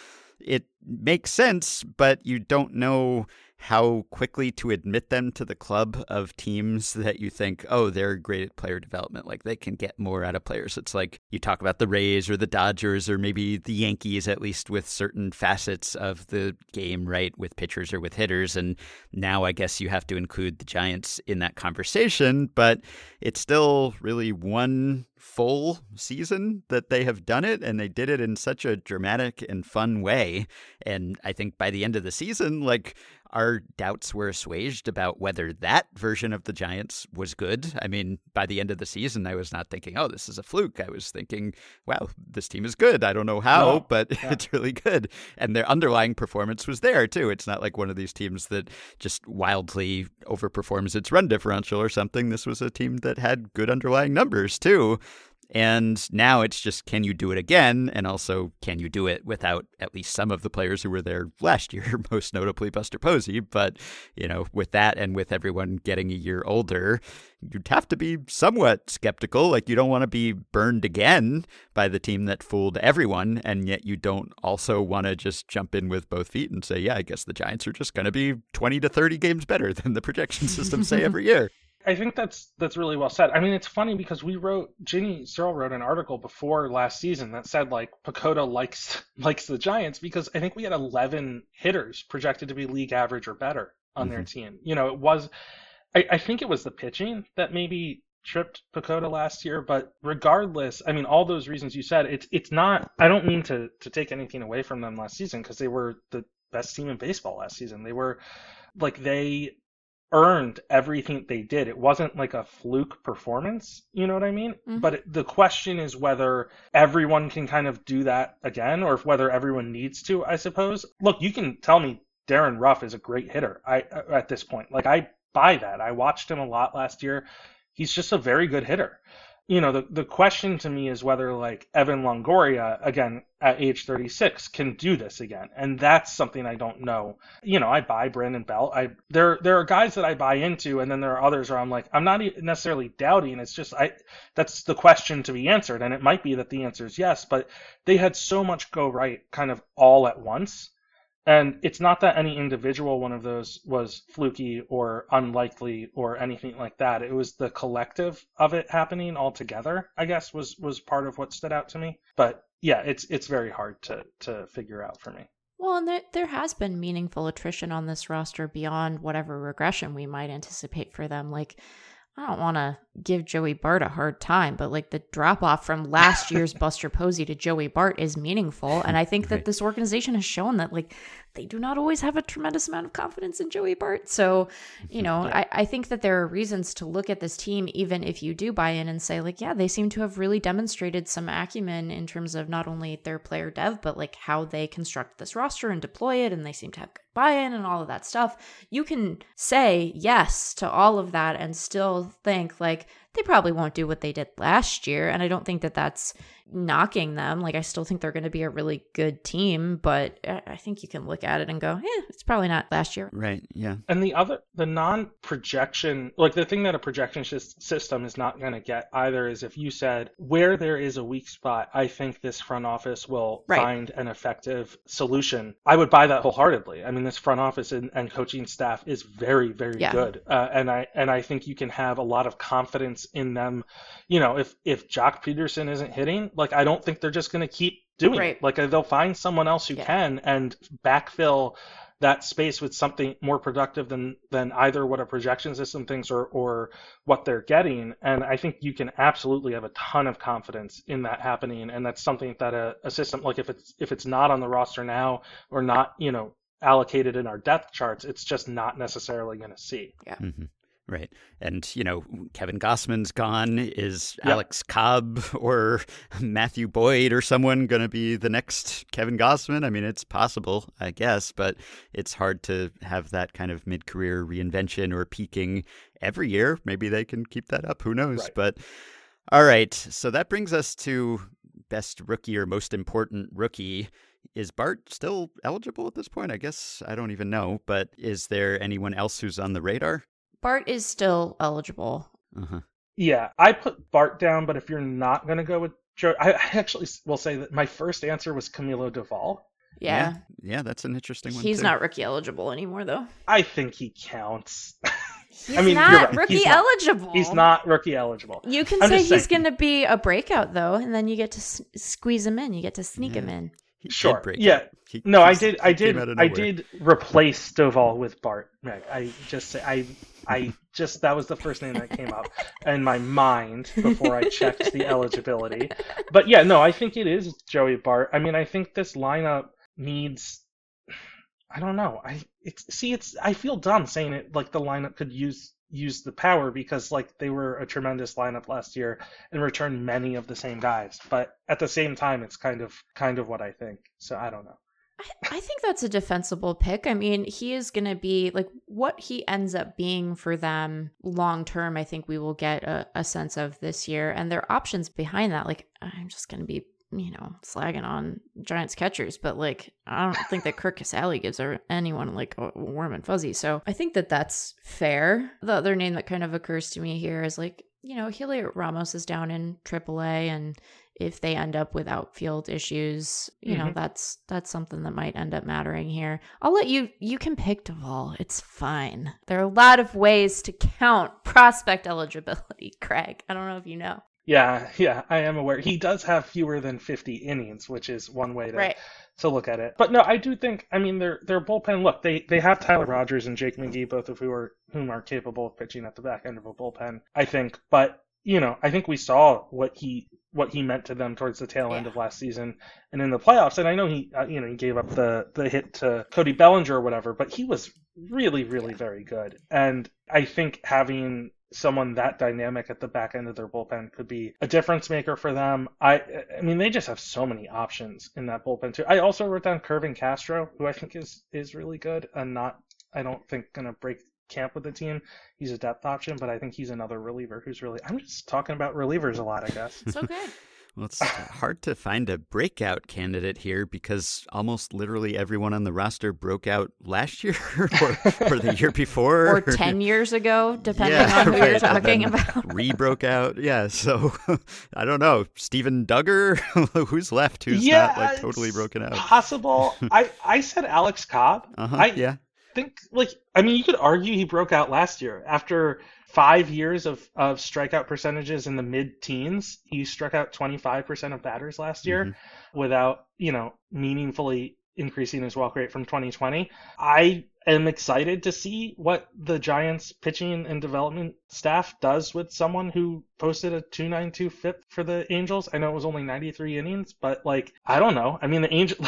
it makes sense, but you don't know how quickly to admit them to the club of teams that you think, oh, they're great at player development. Like they can get more out of players. It's like you talk about the Rays or the Dodgers or maybe the Yankees, at least with certain facets of the game, right? With pitchers or with hitters. And now I guess you have to include the Giants in that conversation, but it's still really one full season that they have done it and they did it in such a dramatic and fun way and i think by the end of the season like our doubts were assuaged about whether that version of the Giants was good. I mean, by the end of the season, I was not thinking, oh, this is a fluke. I was thinking, wow, this team is good. I don't know how, no. but yeah. it's really good. And their underlying performance was there, too. It's not like one of these teams that just wildly overperforms its run differential or something. This was a team that had good underlying numbers, too. And now it's just can you do it again? And also, can you do it without at least some of the players who were there last year, most notably Buster Posey? But, you know, with that and with everyone getting a year older, you'd have to be somewhat skeptical. Like, you don't want to be burned again by the team that fooled everyone. And yet, you don't also want to just jump in with both feet and say, yeah, I guess the Giants are just going to be 20 to 30 games better than the projection systems say every year. I think that's that's really well said. I mean, it's funny because we wrote Ginny Searle wrote an article before last season that said like PECOTA likes likes the Giants because I think we had 11 hitters projected to be league average or better on mm-hmm. their team. You know, it was I, I think it was the pitching that maybe tripped PECOTA last year, but regardless, I mean, all those reasons you said, it's it's not. I don't mean to to take anything away from them last season because they were the best team in baseball last season. They were like they earned everything they did. It wasn't like a fluke performance, you know what I mean? Mm-hmm. But it, the question is whether everyone can kind of do that again or if whether everyone needs to, I suppose. Look, you can tell me Darin Ruf is a great hitter I at this point. Like I buy that. I watched him a lot last year. He's just a very good hitter you know, the, the question to me is whether like Evan Longoria, again, at age 36, can do this again. And that's something I don't know. You know, I buy Brandon Belt. I there there are guys that I buy into, and then there are others where I'm like, I'm not necessarily doubting. It's just I that's the question to be answered. And it might be that the answer is yes, but they had so much go right kind of all at once and it's not that any individual one of those was fluky or unlikely or anything like that. It was the collective of it happening all together, I guess, was was part of what stood out to me. But yeah, it's it's very hard to to figure out for me. Well, and there, there has been meaningful attrition on this roster beyond whatever regression we might anticipate for them. Like, I don't want to give Joey Bart a hard time, but like the drop off from last year's Buster Posey to Joey Bart is meaningful. And I think that this organization has shown that like they do not always have a tremendous amount of confidence in Joey Bart. So, you know, yeah. I, I think that there are reasons to look at this team, even if you do buy in and say, like, yeah, they seem to have really demonstrated some acumen in terms of not only their player dev, but like how they construct this roster and deploy it. And they seem to have good buy in and all of that stuff. You can say yes to all of that and still think, like, they probably won't do what they did last year. And I don't think that that's knocking them. Like, I still think they're going to be a really good team, but I think you can look at it and go, yeah, it's probably not last year. Right. Yeah. And the other, the non projection, like the thing that a projection system is not going to get either is if you said, where there is a weak spot, I think this front office will right. find an effective solution. I would buy that wholeheartedly. I mean, this front office and, and coaching staff is very, very yeah. good. Uh, and I, and I think you can have a lot of confidence in them. You know, if, if Joc Pederson isn't hitting, like I don't think they're just going to keep doing right. it. Like they'll find someone else who yeah. can and backfill that space with something more productive than than either what a projection system thinks or or what they're getting. And I think you can absolutely have a ton of confidence in that happening. And that's something that a, a system like if it's if it's not on the roster now or not, you know, allocated in our depth charts, it's just not necessarily going to see. Yeah. Mm-hmm. Right. And, you know, Kevin Gausman's gone. Is yep. Alex Cobb or Matthew Boyd or someone going to be the next Kevin Gausman? I mean, it's possible, I guess, but it's hard to have that kind of mid career reinvention or peaking every year. Maybe they can keep that up. Who knows? Right. But all right. So that brings us to best rookie or most important rookie. Is Bart still eligible at this point? I guess I don't even know, but is there anyone else who's on the radar? Bart is still eligible. Uh-huh. Yeah, I put Bart down, but if you're not going to go with Joe, I actually will say that my first answer was Camilo Doval. Yeah. yeah. yeah, that's an interesting one. He's too. not rookie eligible anymore, though. I think he counts. He's I mean, not right. rookie he's eligible. Not, he's not rookie eligible. You can I'm say he's going to be a breakout though, and then you get to s- squeeze him in. You get to sneak yeah. him in. He sure. Yeah. He, no, I did. I did. I did replace Doval with Bart. Meg. I just say I. I just that was the first name that came up in my mind before I checked the eligibility. But yeah, no, I think it is Joey Bart. I mean, I think this lineup needs. I don't know. I it's see it's I feel dumb saying it like the lineup could use use the power because like they were a tremendous lineup last year and returned many of the same guys. But at the same time it's kind of kind of what I think. So I don't know. I, think that's a defensible pick. I mean, he is going to be like what he ends up being for them long term. I think we will get a, a sense of this year, and their options behind that. Like, I'm just going to be you know, slagging on Giants catchers, but like I don't think that Curt Casali gives anyone like a warm and fuzzy. So I think that that's fair. The other name that kind of occurs to me here is like you know, Heliot Ramos is down in AAA, and if they end up with outfield issues, you mm-hmm. know, that's that's something that might end up mattering here. I'll let you you can pick Doval. It's fine. There are a lot of ways to count prospect eligibility, Craig. I don't know if you know. Yeah, yeah, I am aware. He does have fewer than 50 innings, which is one way to right. to look at it. But no, I do think I mean their their bullpen look, they they have Tyler Rogers and Jake McGee both of who are whom are capable of pitching at the back end of a bullpen, I think. But, you know, I think we saw what he what he meant to them towards the tail end of last season and in the playoffs. And I know he, uh, you know, he gave up the the hit to Cody Bellinger or whatever, but he was really, really very good. And I think having someone that dynamic at the back end of their bullpen could be a difference maker for them. I I mean they just have so many options in that bullpen too. I also wrote down Kervin Castro, who I think is is really good and not I don't think gonna break camp with the team. He's a depth option, but I think he's another reliever who's really I'm just talking about relievers a lot, I guess. It's okay. Well, it's hard to find a breakout candidate here because almost literally everyone on the roster broke out last year or, or the year before. or 10 years ago, depending yeah, on who right. you're talking about. re broke out. Yeah. So I don't know. Steven Duggar? who's left who's yeah, not like totally broken out? Possible. I, I said Alex Cobb. Uh-huh, I yeah. think, like, I mean, you could argue he broke out last year after five years of, of strikeout percentages in the mid teens. He struck out 25% of batters last year mm-hmm. without, you know, meaningfully increasing his walk rate from 2020. I am excited to see what the Giants pitching and development staff does with someone who posted a 292 FIP for the Angels. I know it was only 93 innings, but like, I don't know. I mean, the Angel.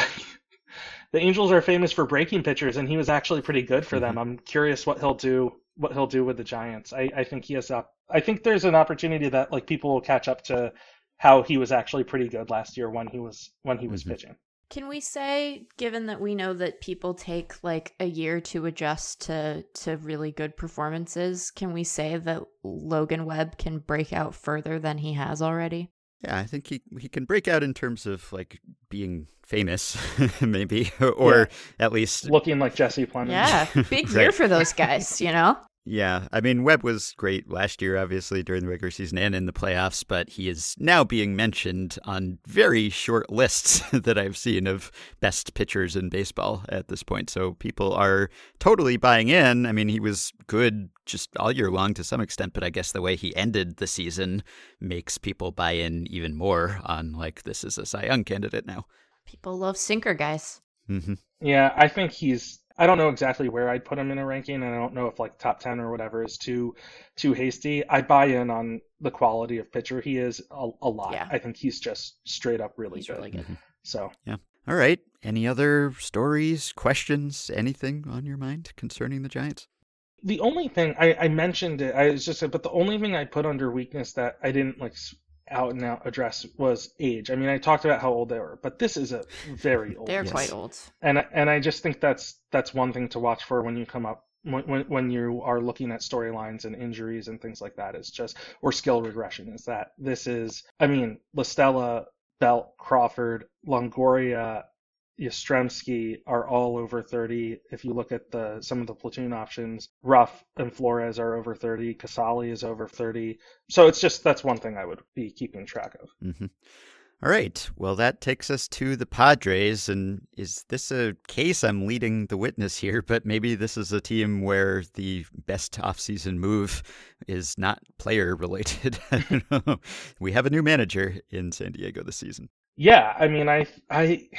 the Angels are famous for breaking pitchers, and he was actually pretty good for them. Mm-hmm. I'm curious what he'll do what he'll do with the Giants. I, I think he has up. I think there's an opportunity that like people will catch up to how he was actually pretty good last year when he was when he was mm-hmm. pitching. Can we say, given that we know that people take like a year to adjust to to really good performances, can we say that Logan Webb can break out further than he has already? Yeah, I think he he can break out in terms of like being famous, maybe, or yeah. at least looking like Jesse Plemons. Yeah, big year for those guys, you know. Yeah, I mean, Webb was great last year, obviously, during the regular season and in the playoffs, but he is now being mentioned on very short lists that I've seen of best pitchers in baseball at this point. So people are totally buying in. I mean, he was good just all year long to some extent, but I guess the way he ended the season makes people buy in even more on, like, this is a Cy Young candidate now. People love sinker guys. Mm-hmm. Yeah, I think he's I don't know exactly where I'd put him in a ranking, and I don't know if like top ten or whatever is too too hasty. I buy in on the quality of pitcher he is a, a lot. Yeah. I think he's just straight up really he's good. Really good. Mm-hmm. So yeah. All right. Any other stories, questions, anything on your mind concerning the Giants? The only thing I, I mentioned it, I was just, but the only thing I put under weakness that I didn't like out and out address was age. I mean, I talked about how old they were, but this is a very old. They're yes. quite old. And and I just think that's that's one thing to watch for when you come up when when you are looking at storylines and injuries and things like that is just or skill regression is that this is I mean, La Stella, Belt, Crawford, Longoria, Yastrzemski are all over 30. If you look at the some of the platoon options, Ruf and Flores are over 30. Casali is over 30. So it's just that's one thing I would be keeping track of. Mm-hmm. All right. Well, that takes us to the Padres. And is this a case I'm leading the witness here? But maybe this is a team where the best offseason move is not player related. we have a new manager in San Diego this season. Yeah, I mean, I, I,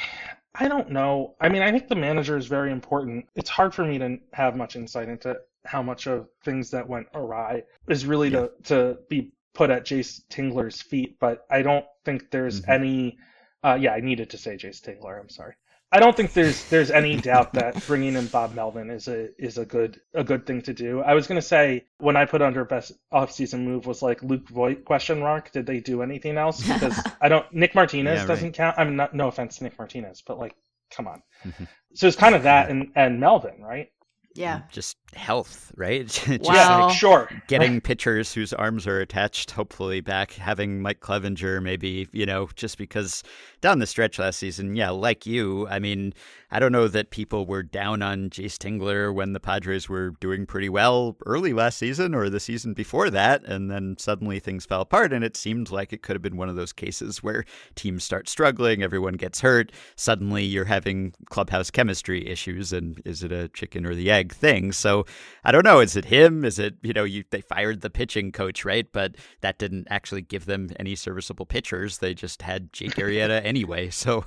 I don't know. I mean, I think the manager is very important. It's hard for me to have much insight into how much of things that went awry is really yeah. to to be put at Jayce Tingler's feet, but I don't think there's mm-hmm. any. Uh, yeah, I needed to say Jayce Tingler. I'm sorry. I don't think there's there's any doubt that bringing in Bob Melvin is a is a good a good thing to do. I was gonna say when I put under best offseason move was like Luke Voit question mark. Did they do anything else? Because I don't. Nick Martinez Yeah, doesn't count. I'm not. No offense to Nick Martinez, but like, come on. so it's kind of that and and Melvin, right? Yeah. Just health, right? Just Wow. like Sure. getting pitchers whose arms are attached, hopefully back, having Mike Clevinger, maybe, you know, just because down the stretch last season, yeah, like you, I mean, I don't know that people were down on Jayce Tingler when the Padres were doing pretty well early last season or the season before that, and then suddenly things fell apart, and it seemed like it could have been one of those cases where teams start struggling, everyone gets hurt, suddenly you're having clubhouse chemistry issues, and is it a chicken or the egg thing? So I don't know. Is it him? Is it you know you they fired the pitching coach, right? But that didn't actually give them any serviceable pitchers. They just had Jake Arrieta anyway. So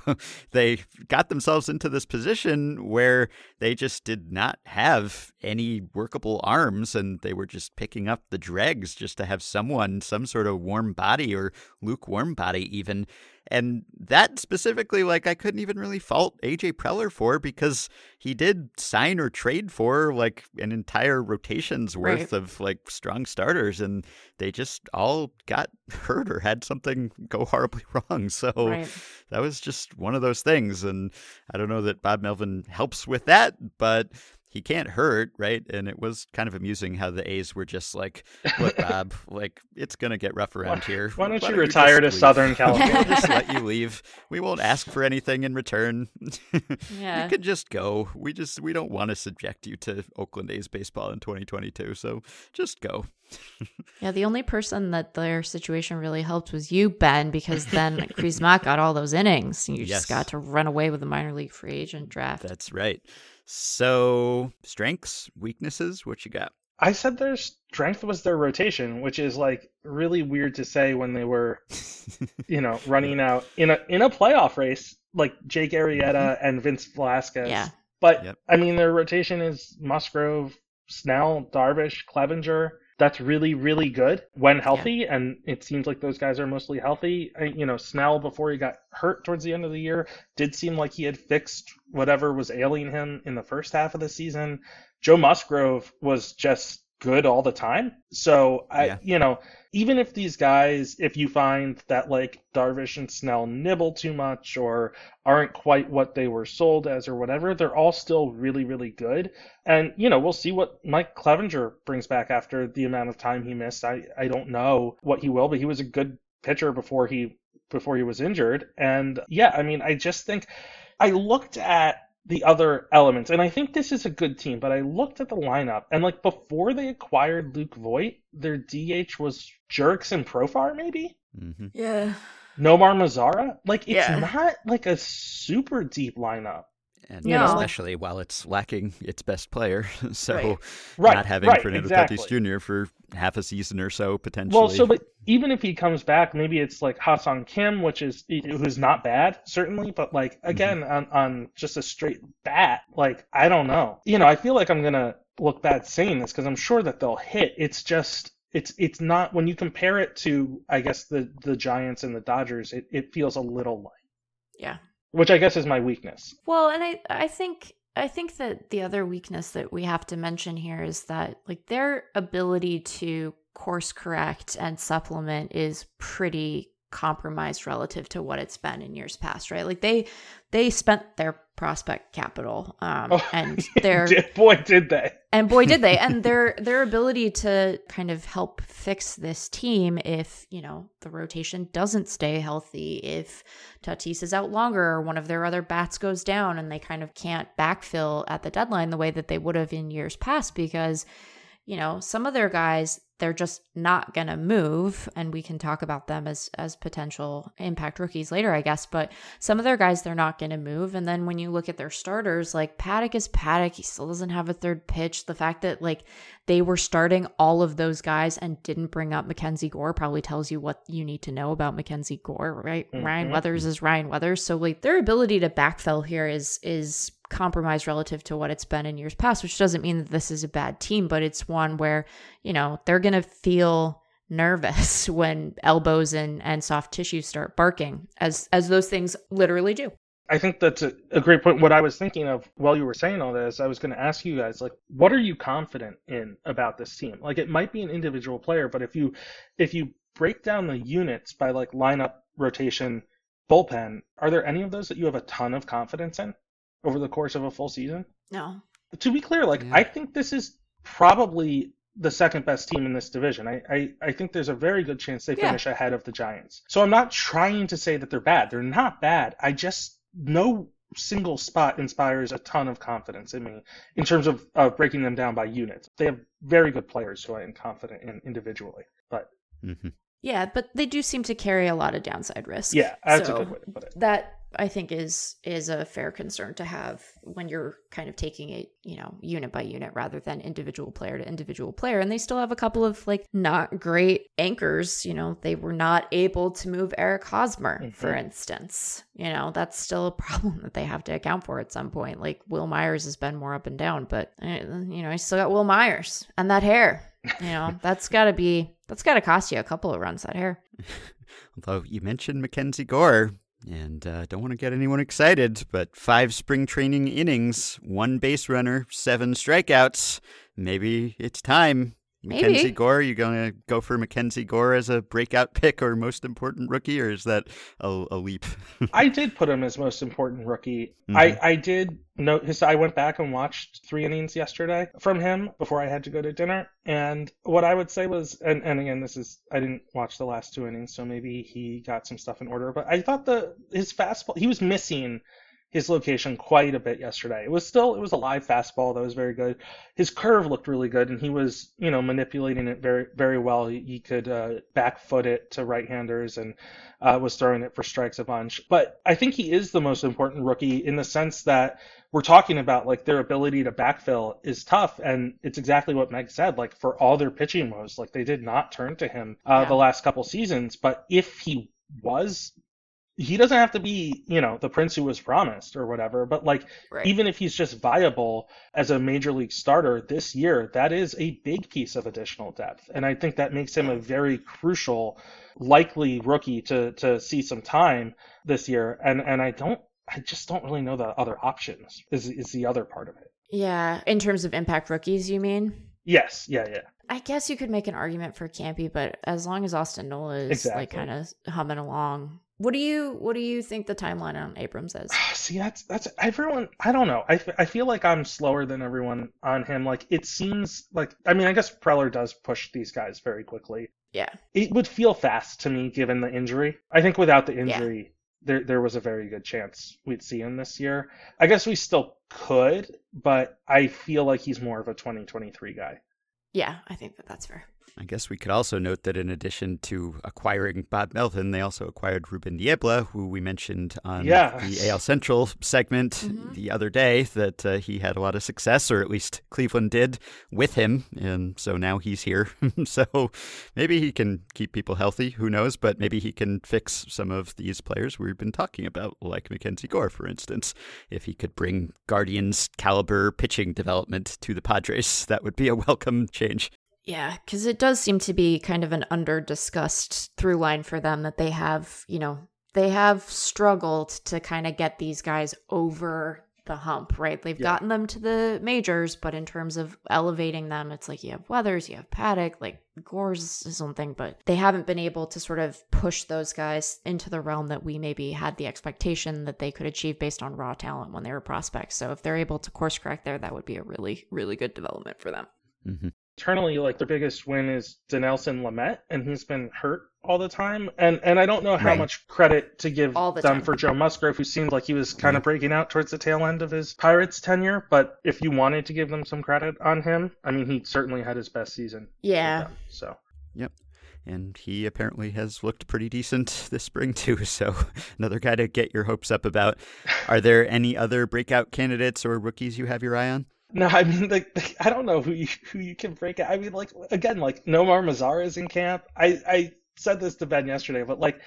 they got themselves into this position where they just did not have any workable arms, and they were just picking up the dregs just to have someone, some sort of warm body or lukewarm body, even. And that specifically, like, I couldn't even really fault AJ Preller for because he did sign or trade for like an entire rotation's worth Right. of like strong starters, and they just all got hurt or had something go horribly wrong. So Right. that was just one of those things. And I don't know that Bob Melvin helps with that, but he can't hurt, right? And it was kind of amusing how the A's were just like, "Look, Bob, like it's gonna get rough around here. Why don't you just retire to leave? Southern We'll California? just let you leave. We won't ask for anything in return. Yeah. You can just go. We just we don't want to subject you to Oakland A's baseball in 2022. So just go. Yeah, the only person that their situation really helped was you, Ben, because then Chris Mack got all those innings. and You Yes. just got to run away with the minor league free agent draft. That's right. So strengths, weaknesses. What you got? I said their strength was their rotation, which is like really weird to say when they were, you know, running out in a in a playoff race like Jake Arrieta mm-hmm. and Vince Velasquez. Yeah. But Yep. I mean, their rotation is Musgrove, Snell, Darvish, Clevinger. That's really, really good when healthy, and it seems like those guys are mostly healthy. I- You know, Snell before he got hurt towards the end of the year did seem like he had fixed whatever was ailing him in the first half of the season. Joe Musgrove was just good all the time. So I, Yeah. you know, even if these guys, if you find that like Darvish and Snell nibble too much or aren't quite what they were sold as or whatever, they're all still really, really good. And you know, we'll see what Mike Clevinger brings back after the amount of time he missed. I, I don't know what he will, but he was a good pitcher before he before he was injured. And yeah, I mean, I just think I looked at the other elements, and I think this is a good team, but I looked at the lineup, and like before they acquired Luke Voit, their DH was Jurickson Profar, maybe? Mm-hmm. Yeah. Nomar Mazara? Like, it's Yeah. not like a super deep lineup. And You know. especially while it's lacking its best player, so Right. Right, not having right, Fernando exactly. Tatis Jr. for half a season or so potentially. Well, so but even if he comes back, maybe it's like Ha-Seong Kim, which is who's not bad certainly, but like mm-hmm. again on on just a straight bat, like I don't know. You know, I feel like I'm gonna look bad saying this because I'm sure that they'll hit. It's just it's it's not when you compare it to I guess the the Giants and the Dodgers, it, it feels a little light, Yeah. which I guess is my weakness. Well, and I I think I think that the other weakness that we have to mention here is that like their ability to course correct and supplement is pretty compromised relative to what it's been in years past, right? Like they they spent their prospect capital um Oh, and their boy did they. and boy did they and their their ability to kind of help fix this team if you know the rotation doesn't stay healthy if tatis is out longer or one of their other bats goes down and they kind of can't backfill at the deadline the way that they would have in years past because you know some of their guys they're just not going to move and we can talk about them as as potential impact rookies later i guess but some of their guys they're not going to move. And then when you look at their starters like paddock is paddock. He still doesn't have a third pitch. The fact that like they were starting all of those guys and didn't bring up mackenzie gore probably tells you what you need to know about mackenzie gore right? Ryan Mhm. weathers is ryan weathers. So like their ability to backfill here is is compromised relative to what it's been in years past which doesn't mean that this is a bad team but it's one where you know they're going to feel nervous when elbows and and soft tissue start barking as as those things literally do I think that's a, a, great point. What I was thinking of while you were saying all this, I was going to ask you guys, like, what are you confident in about this team? Like, it might be an individual player, but if you if you break down the units by like lineup, rotation, bullpen, are there any of those that you have a ton of confidence in over the course of a full season? No. To be clear, like, yeah. I think this is probably the second best team in this division. I, I, I think there's a very good chance they yeah. finish ahead of the Giants. So I'm not trying to say that they're bad. They're not bad. I just no single spot inspires a ton of confidence in me in terms of uh, breaking them down by units. They have very good players who I am confident in individually, but. Mm-hmm. Yeah, but they do seem to carry a lot of downside risk. Yeah, that's so a good way to put it. That I think is is a fair concern to have when you're kind of taking it, you know, unit by unit rather than individual player to individual player. And they still have a couple of like not great anchors. You know, they were not able to move Eric Hosmer, mm-hmm. for instance. You know, that's still a problem that they have to account for at some point. Like Wil Myers has been more up and down, but eh, you know, I still got Wil Myers and that hair. You know, that's got to be that's got to cost you a couple of runs that hair. Although you mentioned Mackenzie Gore, and uh, don't want to get anyone excited, but five spring training innings, one base runner, seven strikeouts. Maybe it's time. Maybe. Mackenzie Gore, you going to go for Mackenzie Gore as a breakout pick or most important rookie, or is that a, a leap? I did put him as most important rookie. Mm-hmm. I, I did notice, I went back and watched three innings yesterday from him before I had to go to dinner. And what I would say was, and, and again, this is, I didn't watch the last two innings, so maybe he got some stuff in order, but I thought the his fastball, he was missing his location quite a bit yesterday. It was still it was a live fastball that was very good. His curve looked really good, and he was you know manipulating it very very well. He, he could uh, back foot it to right handers and uh, was throwing it for strikes a bunch. But I think he is the most important rookie in the sense that we're talking about like their ability to backfill is tough, and it's exactly what Meg said. Like for all their pitching woes, like they did not turn to him uh, yeah. the last couple seasons. But if he was he doesn't have to be, you know, the prince who was promised or whatever, but like right. even if he's just viable as a major league starter this year, that is a big piece of additional depth. And I think that makes him a very crucial likely rookie to to see some time this year. And and I don't I just don't really know the other options. Is is the other part of it. Yeah, in terms of impact rookies, you mean? Yes, yeah, yeah. I guess you could make an argument for Campy, but as long as Austin Nola is exactly. like kind of humming along, what do you what do you think the timeline on Abrams is? See, that's that's everyone. I don't know. I, I feel like I'm slower than everyone on him. Like it seems like I mean I guess Preller does push these guys very quickly. Yeah. It would feel fast to me given the injury. I think without the injury, yeah. there there was a very good chance we'd see him this year. I guess we still could, but I feel like he's more of a 2023 guy. Yeah, I think that that's fair. I guess we could also note that in addition to acquiring Bob Melvin, they also acquired Ruben Niebla, who we mentioned on yeah. the AL Central segment mm-hmm. the other day, that uh, he had a lot of success, or at least Cleveland did, with him. And so now he's here. so maybe he can keep people healthy. Who knows? But maybe he can fix some of these players we've been talking about, like Mackenzie Gore, for instance. If he could bring Guardians caliber pitching development to the Padres, that would be a welcome change. Yeah, because it does seem to be kind of an under discussed through line for them that they have, you know, they have struggled to kind of get these guys over the hump, right? They've yeah. gotten them to the majors, but in terms of elevating them, it's like you have Weathers, you have Paddock, like Gore's is something, but they haven't been able to sort of push those guys into the realm that we maybe had the expectation that they could achieve based on raw talent when they were prospects. So if they're able to course correct there, that would be a really, really good development for them. Mm-hmm internally, like their biggest win is Dinelson Lamet, and he's been hurt all the time. And and I don't know how right. much credit to give the them time. for Joe Musgrove, who seemed like he was kind of mm-hmm. breaking out towards the tail end of his Pirates tenure. But if you wanted to give them some credit on him, I mean, he certainly had his best season. Yeah. Them, so. Yep. And he apparently has looked pretty decent this spring too. So another guy to get your hopes up about. Are there any other breakout candidates or rookies you have your eye on? No, I mean, like, I don't know who you who you can break out. I mean, like, again, like Nomar Mazara is in camp. I I said this to Ben yesterday, but like,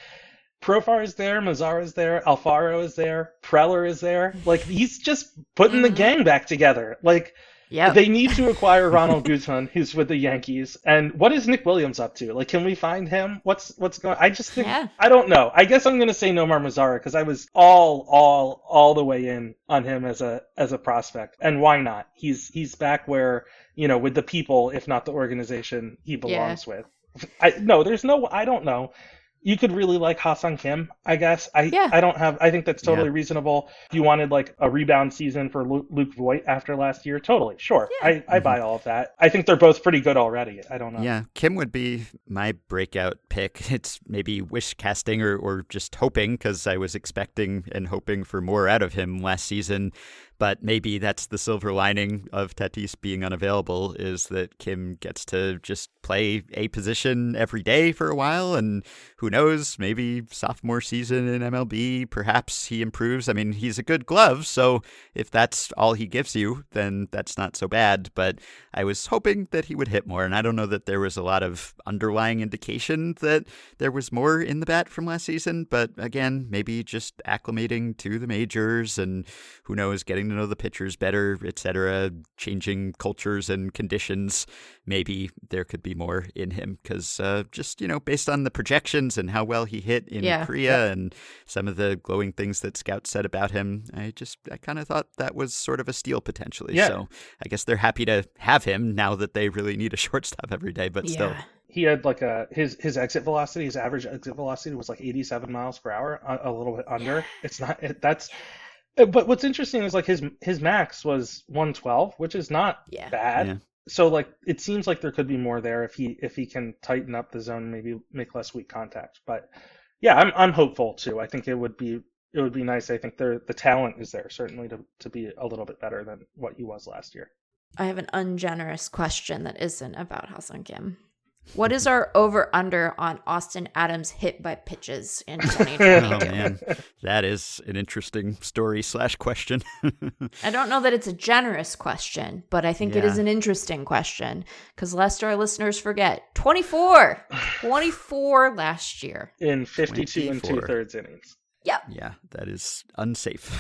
Profar is there, Mazara is there, Alfaro is there, Preller is there. Like, he's just putting mm-hmm. the gang back together. Like, Yeah. They need to acquire Ronald Guzman, who's with the Yankees. And what is Nick Williams up to? Like, can we find him? What's what's going? I just think Yeah. I don't know. I guess I'm gonna say Nomar Mazara because I was all all all the way in on him as a as a prospect. And why not? He's he's back where you know with the people, if not the organization he belongs with. I no, there's no. I don't know. You could really like Ha-Seong Kim, I guess. I Yeah. I don't have. I think that's totally Yeah. reasonable. If you wanted like a rebound season for Luke, Luke Voit after last year, totally sure. Yeah. I I buy mm-hmm. all of that. I think they're both pretty good already. I don't know. Yeah, Kim would be my breakout pick. It's maybe wish casting or, or just hoping because I was expecting and hoping for more out of him last season. But maybe that's the silver lining of Tatis being unavailable is that Kim gets to just play a position every day for a while. And who knows, maybe sophomore season in MLB, perhaps he improves. I mean, he's a good glove. So if that's all he gives you, then that's not so bad. But I was hoping that he would hit more. And I don't know that there was a lot of underlying indication that there was more in the bat from last season. But again, maybe just acclimating to the majors and who knows, getting to know the pitchers better, etc., changing cultures and conditions. Maybe there could be more in him because uh, just, you know, based on the projections and how well he hit in Yeah. Korea and some of the glowing things that scouts said about him, I just, I kind of thought that was sort of a steal potentially. Yeah. So I guess they're happy to have him now that they really need a shortstop every day, but still. he had like a his his exit velocity his average exit velocity was like 87 miles per hour a, a little bit under it's not it, that's Uh, but what's interesting is like his his max was 112 which is not Yeah. bad Yeah. so like it seems like there could be more there if he if he can tighten up the zone maybe make less weak contact but yeah i'm i'm hopeful too i think it would be it would be nice i think there the talent is there certainly to to be a little bit better than what he was last year I have an ungenerous question that isn't about Ha-Seong Kim. What is our over under on Austin Adams hit by pitches in Oh man, that is an interesting story slash question. I don't know that it's a generous question, but I think it is an interesting question because lest our listeners forget 24, 24 last year. in 52 and two thirds innings Yep. Yeah, that is unsafe.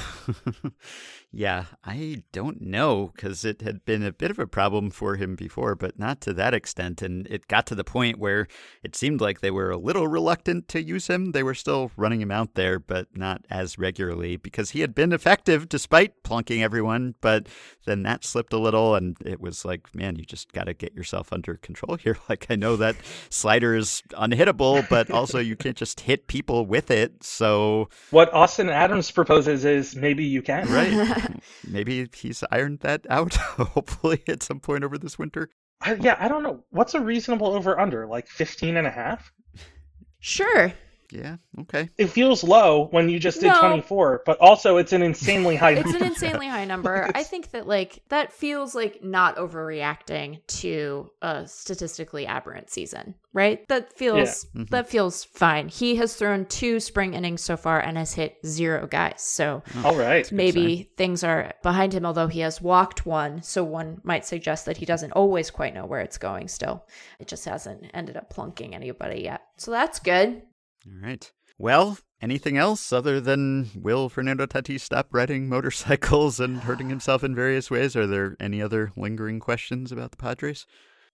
yeah, I don't know because it had been a bit of a problem for him before, but not to that extent. And it got to the point where it seemed like they were a little reluctant to use him. They were still running him out there, but not as regularly because he had been effective despite plunking everyone. But then that slipped a little, and it was like, man, you just got to get yourself under control here. Like, I know that slider is unhittable, but also you can't just hit people with it. So. What Austin Adams proposes is maybe you can. Right. Maybe he's ironed that out, hopefully, at some point over this winter. I, yeah, I don't know. What's a reasonable over under? Like 15 and a half? Sure. Yeah, okay. It feels low when you just did No. 24, but also it's an insanely high It's number. an insanely high number. I think that like that feels like not overreacting to a statistically aberrant season, right? That feels Mhm. that feels fine. He has thrown two spring innings so far and has hit zero guys. So All right. maybe things are behind him, although he has walked one. So one might suggest that he doesn't always quite know where it's going still. It just hasn't ended up plunking anybody yet. So that's good. All right. Well, anything else other than will Fernando Tatis stop riding motorcycles and hurting himself in various ways? Are there any other lingering questions about the Padres?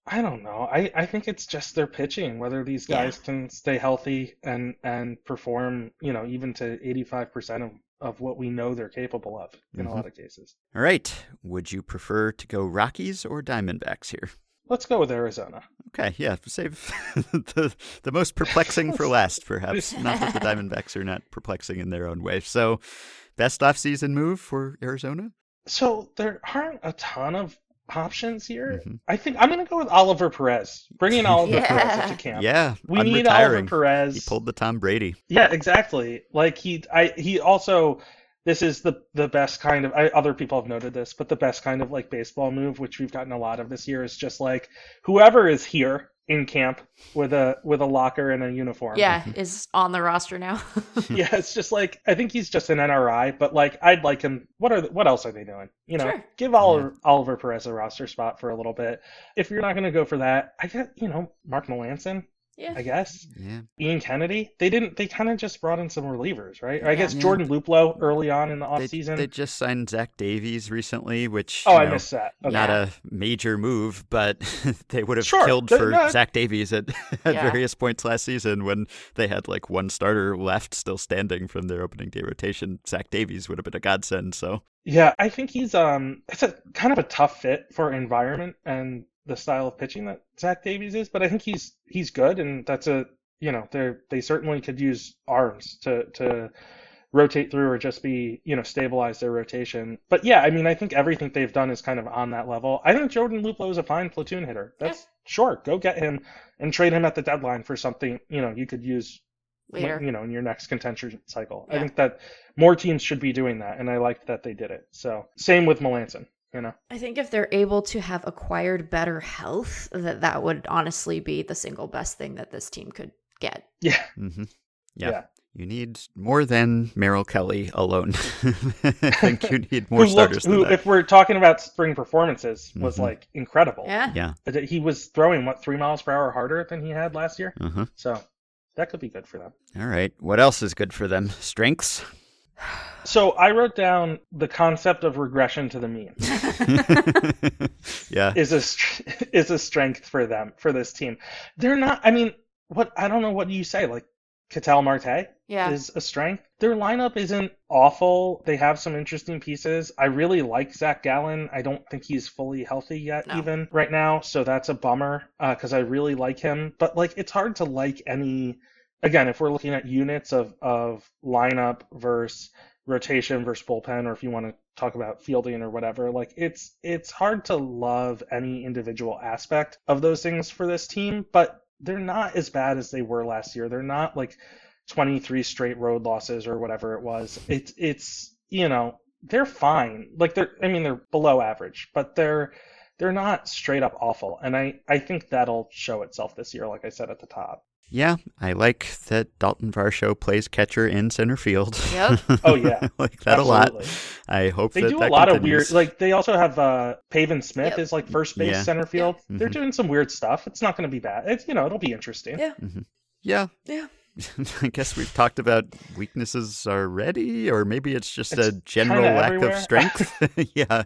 I don't know. I, I think it's just their pitching, whether these Yeah. guys can stay healthy and, and perform, you know, even to 85% of, of what we know they're capable of in Mhm. a lot of cases. All right. Would you prefer to go Rockies or Diamondbacks here? Let's go with Arizona. Okay, yeah, save the the most perplexing for last, perhaps. Not that the Diamondbacks are not perplexing in their own way. So, best offseason move for Arizona? So there aren't a ton of options here. Mhm. I think I'm going to go with Oliver Perez. Bring in Oliver Yeah. Perez to camp. Yeah, We need Oliver. Perez. He pulled the Tom Brady. Yeah, exactly. Like he, I, he also. This is the the best kind of. I, other people have noted this, but the best kind of like baseball move, which we've gotten a lot of this year, is just like whoever is here in camp with a with a locker and a uniform. Yeah, mm-hmm. is on the roster now. yeah. It's just like I think he's just an NRI, but like I'd like him. What are the, what else are they doing? You know, Sure. give Oliver, Oliver Perez a roster spot for a little bit. If you're not going to go for that, I get you know Mark Melancon. Yeah. I guess. Yeah. Ian Kennedy. They didn't. They kind of just brought in some relievers, right? Or I guess Yeah. Jordan Luplow early on in the They, offseason. they just signed Zach Davies recently, which oh, you I know, missed that. Okay. not a major move, but they would have Sure, killed they're for not- Zach Davies at, at Yeah. various points last season when they had like one starter left still standing from their opening day rotation. Zach Davies would have been a godsend. So Yeah, I think he's um it's a kind of a tough fit for environment and the style of pitching that Zach Davies is, but I think he's he's good and that's a you know, they they certainly could use arms to to rotate through or just be, you know, stabilize their rotation. But yeah, I mean, I think everything they've done is kind of on that level. I think Jordan Luplow is a fine platoon hitter. That's sure, go get him and trade him at the deadline for something, you know, you could use Later. you know, in your next contention cycle. I think that more teams should be doing that, and I liked that they did it. So same with Melancon, you know. I think if they're able to have acquired better health, that that would honestly be the single best thing that this team could get. Yeah, mm-hmm. yeah. Yeah. You need more than Merrill Kelly alone. I think you need more who starters looked, who, than that. if we're talking about spring performances, was Mhm. like incredible. Yeah. Yeah. He was throwing what three miles per hour harder than he had last year, Uh-huh. so that could be good for them. All right. What else is good for them? Strengths? So I wrote down the concept of regression to the mean yeah. is a is a strength for them for this team. They're not. I mean, what I don't know what you say like. Ketel Marte Yeah. is a strength. Their lineup isn't awful. They have some interesting pieces. I really like Zach Gallen. I don't think he's fully healthy yet, No. even right now. So that's a bummer uh, because I really like him. But like, it's hard to like any. Again, if we're looking at units of of lineup versus rotation versus bullpen, or if you want to talk about fielding or whatever, like it's it's hard to love any individual aspect of those things for this team. But they're not as bad as they were last year. They're not like 23 straight road losses or whatever it was. It's it's you know they're fine. Like they're I mean they're below average, but they're they're not straight up awful. And I I think that'll show itself this year, like I said at the top. Yeah, I like that Dalton Varsho plays catcher in center field. Yep. Oh, yeah. Like that a lot. I hope They that do a that lot of weird like they also have uh Pavin Smith Yep. is like first base Yeah. center field. They're Mhm. doing some weird stuff. It's not going to be bad. It's you know it'll be interesting. Yeah. Mm-hmm. Yeah. Yeah. I guess we've talked about weaknesses already, or maybe it's just It's a general lack everywhere. of strength. yeah.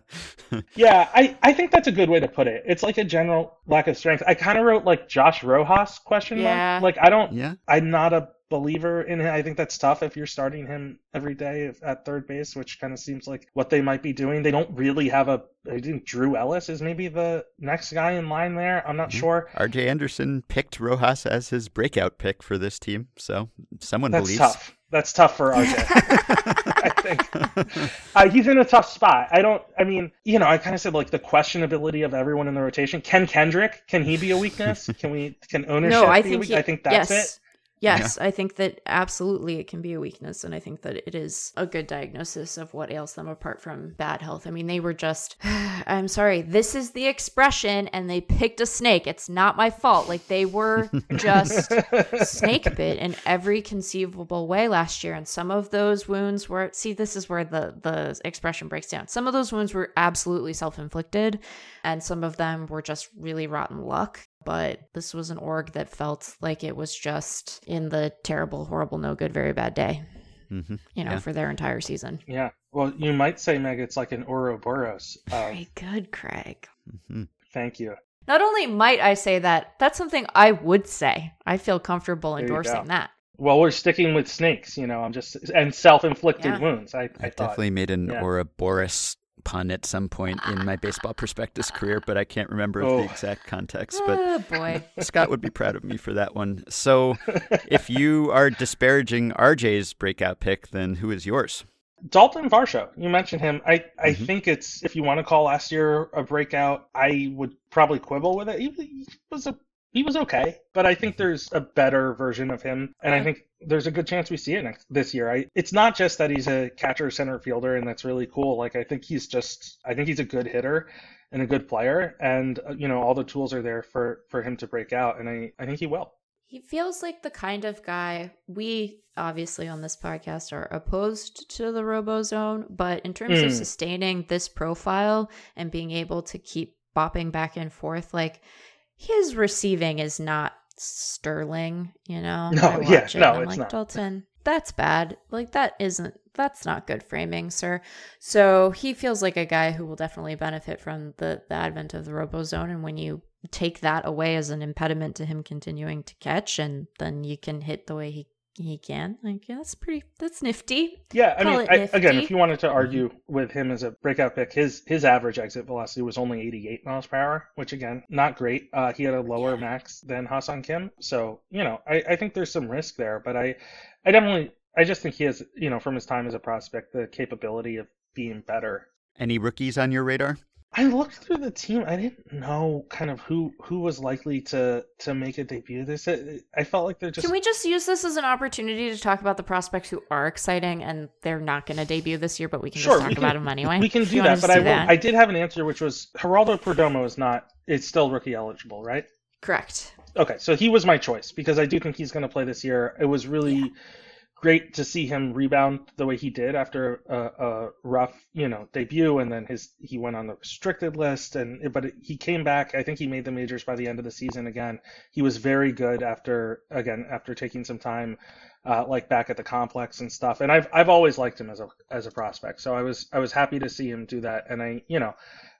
Yeah, I, I think that's a good way to put it. It's like a general lack of strength. I kind of wrote like Josh Rojas question Yeah. mark. Like I don't Yeah. I'm not a believer in him. I think that's tough if you're starting him every day at third base, which kind of seems like what they might be doing. They don't really have a. I think Drew Ellis is maybe the next guy in line there. I'm not Mhm. sure. RJ Anderson picked Rojas as his breakout pick for this team, so someone That's believes. tough. That's tough for RJ. I think uh, he's in a tough spot. I don't. I mean, you know, I kind of said like the questionability of everyone in the rotation. Ken Kendrick, can he be a weakness? Can we? Can ownership? no, I be a think he- I think that's yes. it. Yes, I think that absolutely it can be a weakness, and I think that it is a good diagnosis of what ails them apart from bad health. I mean, they were just, I'm sorry, this is the expression, and they picked a snake. It's not my fault. Like, they were just snake bit in every conceivable way last year, and some of those wounds were, see, this is where the, the expression breaks down. Some of those wounds were absolutely self inflicted, and some of them were just really rotten luck but this was an org that felt like it was just in the terrible, horrible, no good, very bad day, hmm you know, Yeah. for their entire season. Yeah. Well, you might say, Meg, it's like an Ouroboros. Of, Very good, Craig. Mm-hmm. thank you. Not only might I say that, that's something I would say. I feel comfortable There endorsing that. Well, we're sticking with snakes. You know, I'm just and self-inflicted Yeah. wounds. I, I, I definitely made an Yeah. Ouroboros pun at some point in my baseball prospectus career, but I can't remember Oh. the exact context. But Oh, boy. Scott would be proud of me for that one. So, if you are disparaging RJ's breakout pick, then who is yours? Dalton Varsho, you mentioned him. I, I Mhm. think it's if you want to call last year a breakout, I would probably quibble with it. He, he was a he was okay, but I think there's a better version of him, and I think there's a good chance we see it next this year. I it's not just that he's a catcher center fielder, and that's really cool. Like I think he's just I think he's a good hitter and a good player, and uh, you know all the tools are there for for him to break out, and I I think he will. He feels like the kind of guy we obviously on this podcast are opposed to the RoboZone, but in terms of Mm. sustaining this profile and being able to keep bopping back and forth, like his receiving is not Sterling, you know. No, yeah, it no, I'm it's like not. Dalton. That's bad. Like that isn't that's not good framing, sir. So he feels like a guy who will definitely benefit from the, the advent of the RoboZone. And when you take that away as an impediment to him continuing to catch, and then you can hit the way he he can. Like, yeah, that's pretty. That's nifty. Yeah, I Call mean, I, again, if you wanted to argue with him as a breakout pick, his his average exit velocity was only 88 miles per hour, which again, not great. Uh, he had a lower Yeah. max than Ha-Seong Kim, so you know, I, I think there's some risk there, but I, I definitely, I just think he has, you know, from his time as a prospect, the capability of being better. Any rookies on your radar? I looked through the team. I didn't know kind of who who was likely to to make a debut. This I felt like they're just Can we just use this as an opportunity to talk about the prospects who are exciting and they're not going to debut this year, but we can Sure, just talk can- about them anyway? We can do that, but just I that. I did have an answer, which was Geraldo Perdomo is not. It's still rookie eligible, right? Correct. Okay, so he was my choice because I do think he's going to play this year. It was really great to see him rebound the way he did after a, a rough, you know, debut, and then his he went on the restricted list, and but he came back. I think he made the majors by the end of the season again. He was very good after again after taking some time. Uh, like back at the complex and stuff, and I've I've always liked him as a as a prospect, so I was I was happy to see him do that, and I you know,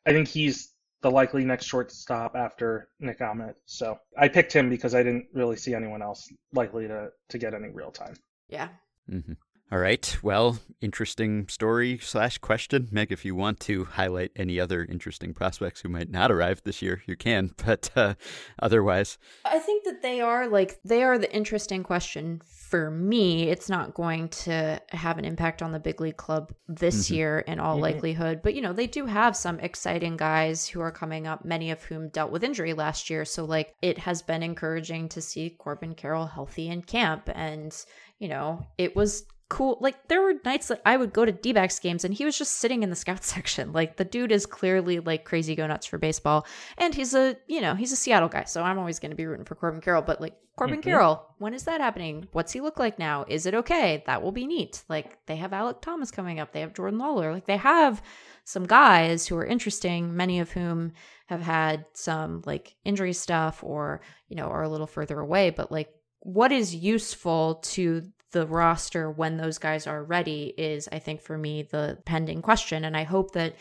I think he's the likely next shortstop after Nick Ahmed. So I picked him because I didn't really see anyone else likely to to get any real time. Yeah. Mm-hmm. All right. Well, interesting story slash question. Meg, if you want to highlight any other interesting prospects who might not arrive this year, you can. But uh, otherwise, I think that they are like they are the interesting question for me. It's not going to have an impact on the big league club this Mhm. year in all Mhm. likelihood, but you know, they do have some exciting guys who are coming up, many of whom dealt with injury last year. So like it has been encouraging to see Corbin Carroll healthy in camp and you know, it was cool. Like there were nights that I would go to D-backs games and he was just sitting in the scout section. Like the dude is clearly like crazy go nuts for baseball. And he's a, you know, he's a Seattle guy. So I'm always going to be rooting for Corbin Carroll. But like Corbin Mhm. Carroll, when is that happening? What's he look like now? Is it okay? That will be neat. Like they have Alec Thomas coming up. They have Jordan Lawlar. Like they have some guys who are interesting, many of whom have had some like injury stuff or, you know, are a little further away. But like what is useful to the roster when those guys are ready is I think for me the pending question and I hope that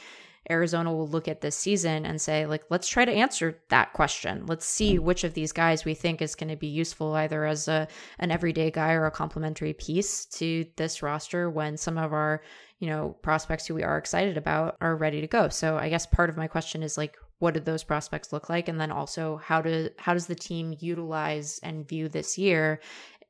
Arizona will look at this season and say like let's try to answer that question. Let's see which of these guys we think is going to be useful either as a an everyday guy or a complementary piece to this roster when some of our, you know, prospects who we are excited about are ready to go. So I guess part of my question is like what did those prospects look like? And then also how do how does the team utilize and view this year?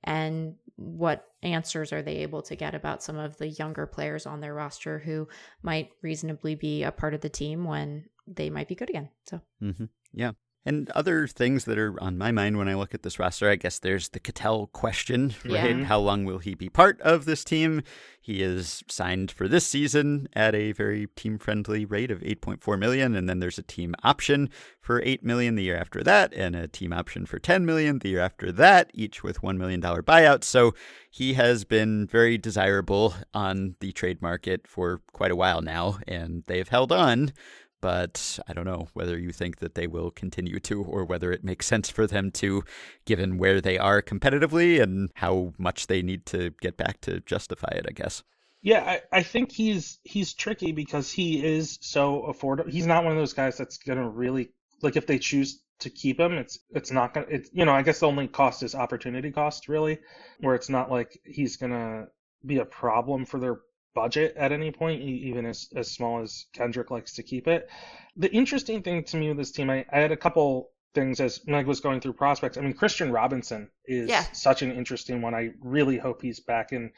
And what answers are they able to get about some of the younger players on their roster who might reasonably be a part of the team when they might be good again? So. Hmm yeah. And other things that are on my mind when I look at this roster, I guess there's the Ketel question, right? Yeah. How long will he be part of this team? He is signed for this season at a very team-friendly rate of 8.4 million, and then there's a team option for 8 million the year after that, and a team option for 10 million the year after that, each with $1 million buyouts. So he has been very desirable on the trade market for quite a while now, and they've held on but I don't know whether you think that they will continue to or whether it makes sense for them to, given where they are competitively and how much they need to get back to justify it, I guess. Yeah, I, I think he's he's tricky because he is so affordable. He's not one of those guys that's gonna really like if they choose to keep him, it's it's not gonna it's you know I guess the only cost is opportunity cost really, where it's not like he's gonna be a problem for their budget at any point, even as as small as Kendrick likes to keep it. The interesting thing to me with this team, I, I had a couple things as Meg was going through prospects. I mean, Kristian Robinson is Yeah. such an interesting one. I really hope he's back in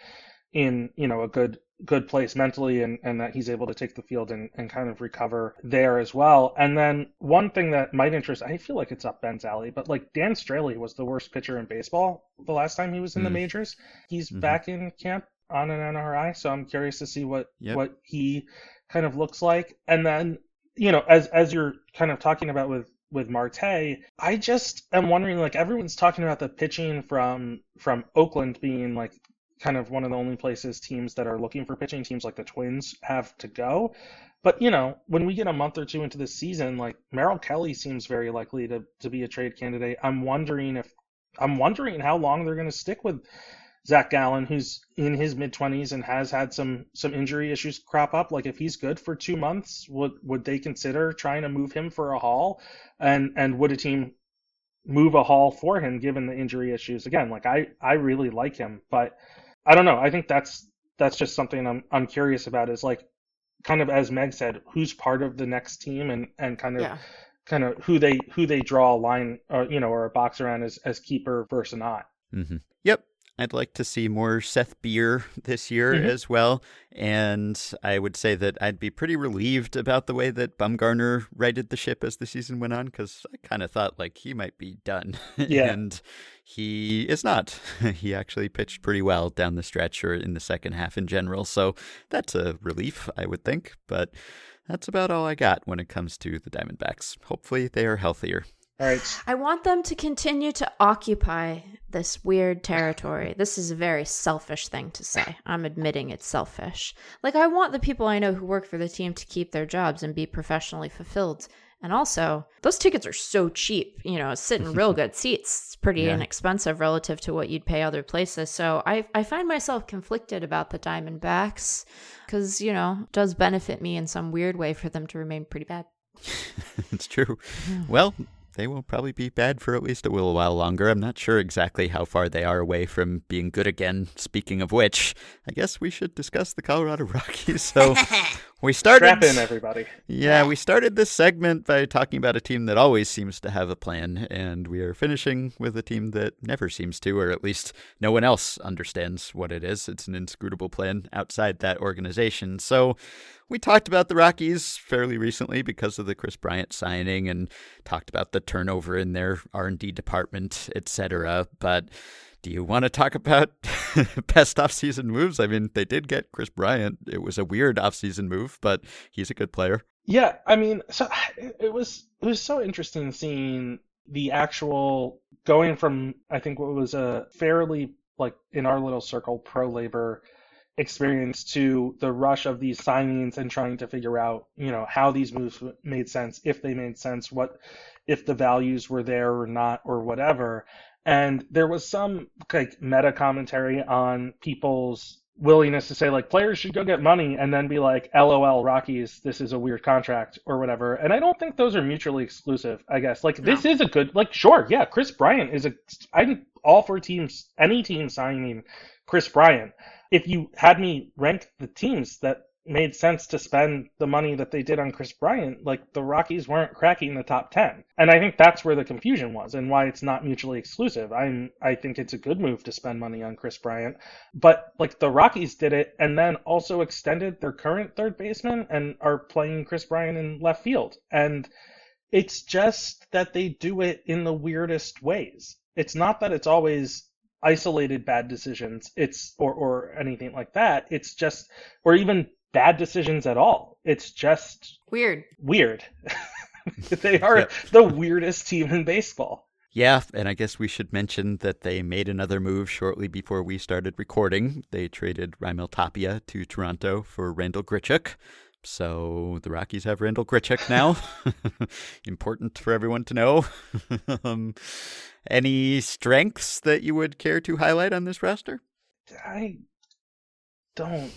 in you know a good good place mentally and and that he's able to take the field and, and kind of recover there as well and then one thing that might interest i feel like it's up ben's alley but like dan straily was the worst pitcher in baseball the last time he was in the Mm. majors he's Mhm. back in camp on an nri so i'm curious to see what Yep. what he kind of looks like and then you know as as you're kind of talking about with with Marte, I just am wondering like everyone's talking about the pitching from from Oakland being like kind of one of the only places teams that are looking for pitching teams like the Twins have to go. But you know, when we get a month or two into the season, like Merrill Kelly seems very likely to to be a trade candidate. I'm wondering if I'm wondering how long they're going to stick with Zach Gallen, who's in his mid 20s and has had some some injury issues crop up. Like if he's good for two months, would would they consider trying to move him for a haul? And and would a team move a haul for him given the injury issues? Again, like I I really like him, but I don't know. I think that's that's just something I'm I'm curious about. Is like kind of as Meg said, who's part of the next team and and kind of. Yeah. Kind of who they who they draw a line, or, you know, or a box around as, as keeper versus not. Mm-hmm. Yep, I'd like to see more Seth Beer this year mm-hmm. as well. And I would say that I'd be pretty relieved about the way that Bumgarner righted the ship as the season went on because I kind of thought like he might be done. Yeah. and he is not. he actually pitched pretty well down the stretch or in the second half in general. So that's a relief, I would think. But that's about all I got when it comes to the Diamondbacks. Hopefully they are healthier. All right. I want them to continue to occupy this weird territory. This is a very selfish thing to say. I'm admitting it's selfish. Like, I want the people I know who work for the team to keep their jobs and be professionally fulfilled. And also, those tickets are so cheap. You know, sitting real good seats. It's pretty yeah. inexpensive relative to what you'd pay other places. So I, I find myself conflicted about the Diamondbacks because, you know, it does benefit me in some weird way for them to remain pretty bad. it's true. Well, they will probably be bad for at least a little while longer. I'm not sure exactly how far they are away from being good again. Speaking of which, I guess we should discuss the Colorado Rockies. So we started. Strap in, everybody. Yeah, we started this segment by talking about a team that always seems to have a plan, and we are finishing with a team that never seems to, or at least no one else understands what it is. It's an inscrutable plan outside that organization. So we talked about the Rockies fairly recently because of the Kris Bryant signing and talked about the turnover in their R&D department, etc. But do you want to talk about best offseason moves? I mean, they did get Kris Bryant. It was a weird offseason move, but he's a good player. Yeah, I mean, so it was it was so interesting seeing the actual going from I think what was a fairly like in our little circle pro labor experience to the rush of these signings and trying to figure out, you know, how these moves made sense, if they made sense, what if the values were there or not or whatever. And there was some like meta commentary on people's willingness to say like players should go get money and then be like lol rockies this is a weird contract or whatever. And i don't think those are mutually exclusive i guess. Like this is a good like sure yeah kris bryant is a i'm all for teams any team signing kris bryant. If you had me rank the teams that made sense to spend the money that they did on Kris Bryant, like the Rockies weren't cracking the top 10. And I think that's where the confusion was and why it's not mutually exclusive. I'm I think it's a good move to spend money on Kris Bryant, but like the Rockies did it and then also extended their current third baseman and are playing Kris Bryant in left field. And it's just that they do it in the weirdest ways. It's not that it's always isolated bad decisions it's or or anything like that it's just or even bad decisions at all it's just weird weird they are yep. the weirdest team in baseball yeah, and I guess we should mention that they made another move shortly before we started recording. They traded Raimel Tapia to Toronto for Randall Grichuk. So the Rockies have Randall Grichuk now. Important for everyone to know. um, any strengths that you would care to highlight on this roster? I don't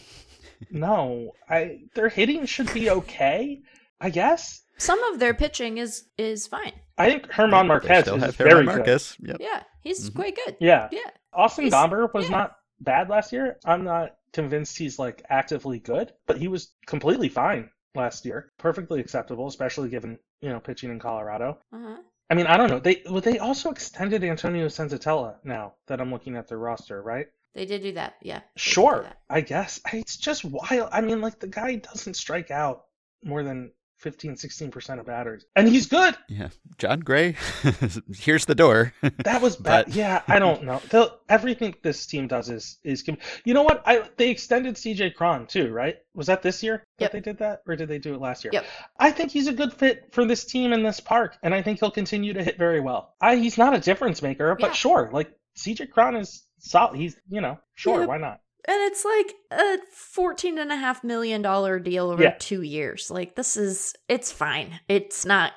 know. I their hitting should be okay, I guess. Some of their pitching is is fine. I think Germán Marquez is very Marquez. good. Yep. Yeah, he's mm-hmm. quite good. Yeah, yeah. Austin he's, Gomber was yeah. not bad last year. I'm not convinced he's like actively good, but he was completely fine last year. Perfectly acceptable, especially given you know pitching in Colorado. Uh-huh. I mean, I don't know. They well, they also extended Antonio Senzatela now that I'm looking at their roster, right? They did do that, yeah. Sure, that. I guess. It's just wild. I mean, like the guy doesn't strike out more than 15, 16% of batters. And he's good. Yeah. Jon Gray, here's the door. that was bad. But... Yeah, I don't know. They'll, everything this team does is, is, you know what? I They extended CJ Cron too, right? Was that this year yep. that they did that? Or did they do it last year? Yep. I think he's a good fit for this team in this park. And I think he'll continue to hit very well. I, he's not a difference maker, but yeah. sure. Like CJ Cron is solid. He's, you know, sure. Yeah. Why not? and it's like a fourteen and a half million dollar deal over yeah. two years. Like this is it's fine. It's not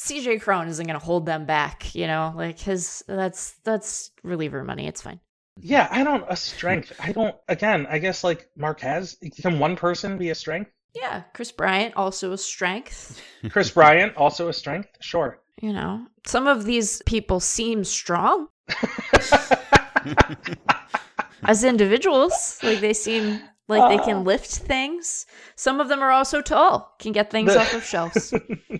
CJ Cron isn't going to hold them back, you know? Like his that's that's reliever money. It's fine. Yeah, I don't a strength. I don't again, I guess like Marquez, can one person be a strength? Yeah, Kris Bryant also a strength. Kris Bryant also a strength? Sure. You know, some of these people seem strong as individuals. Like they seem like they can ah. lift things. Some of them are also tall, can get things The- off of shelves.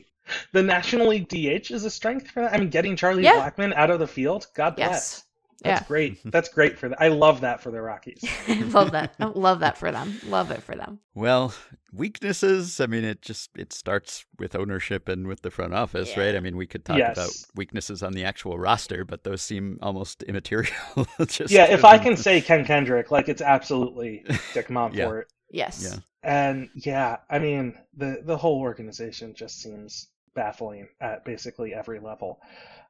the National League DH is a strength for that. I mean, getting Charlie Yeah. Blackmon out of the field, God bless. yes. That's Yeah. great. That's great for that. I love that for the Rockies. love that. Oh, love that for them. Love it for them. Well, weaknesses. I mean, it just it starts with ownership and with the front office, right? I mean, we could talk Yes. about weaknesses on the actual roster, but those seem almost immaterial. just yeah, if I can say Ken Kendrick, like it's absolutely Dick Monfort. Yes. Yeah. And yeah, I mean the the whole organization just seems baffling at basically every level.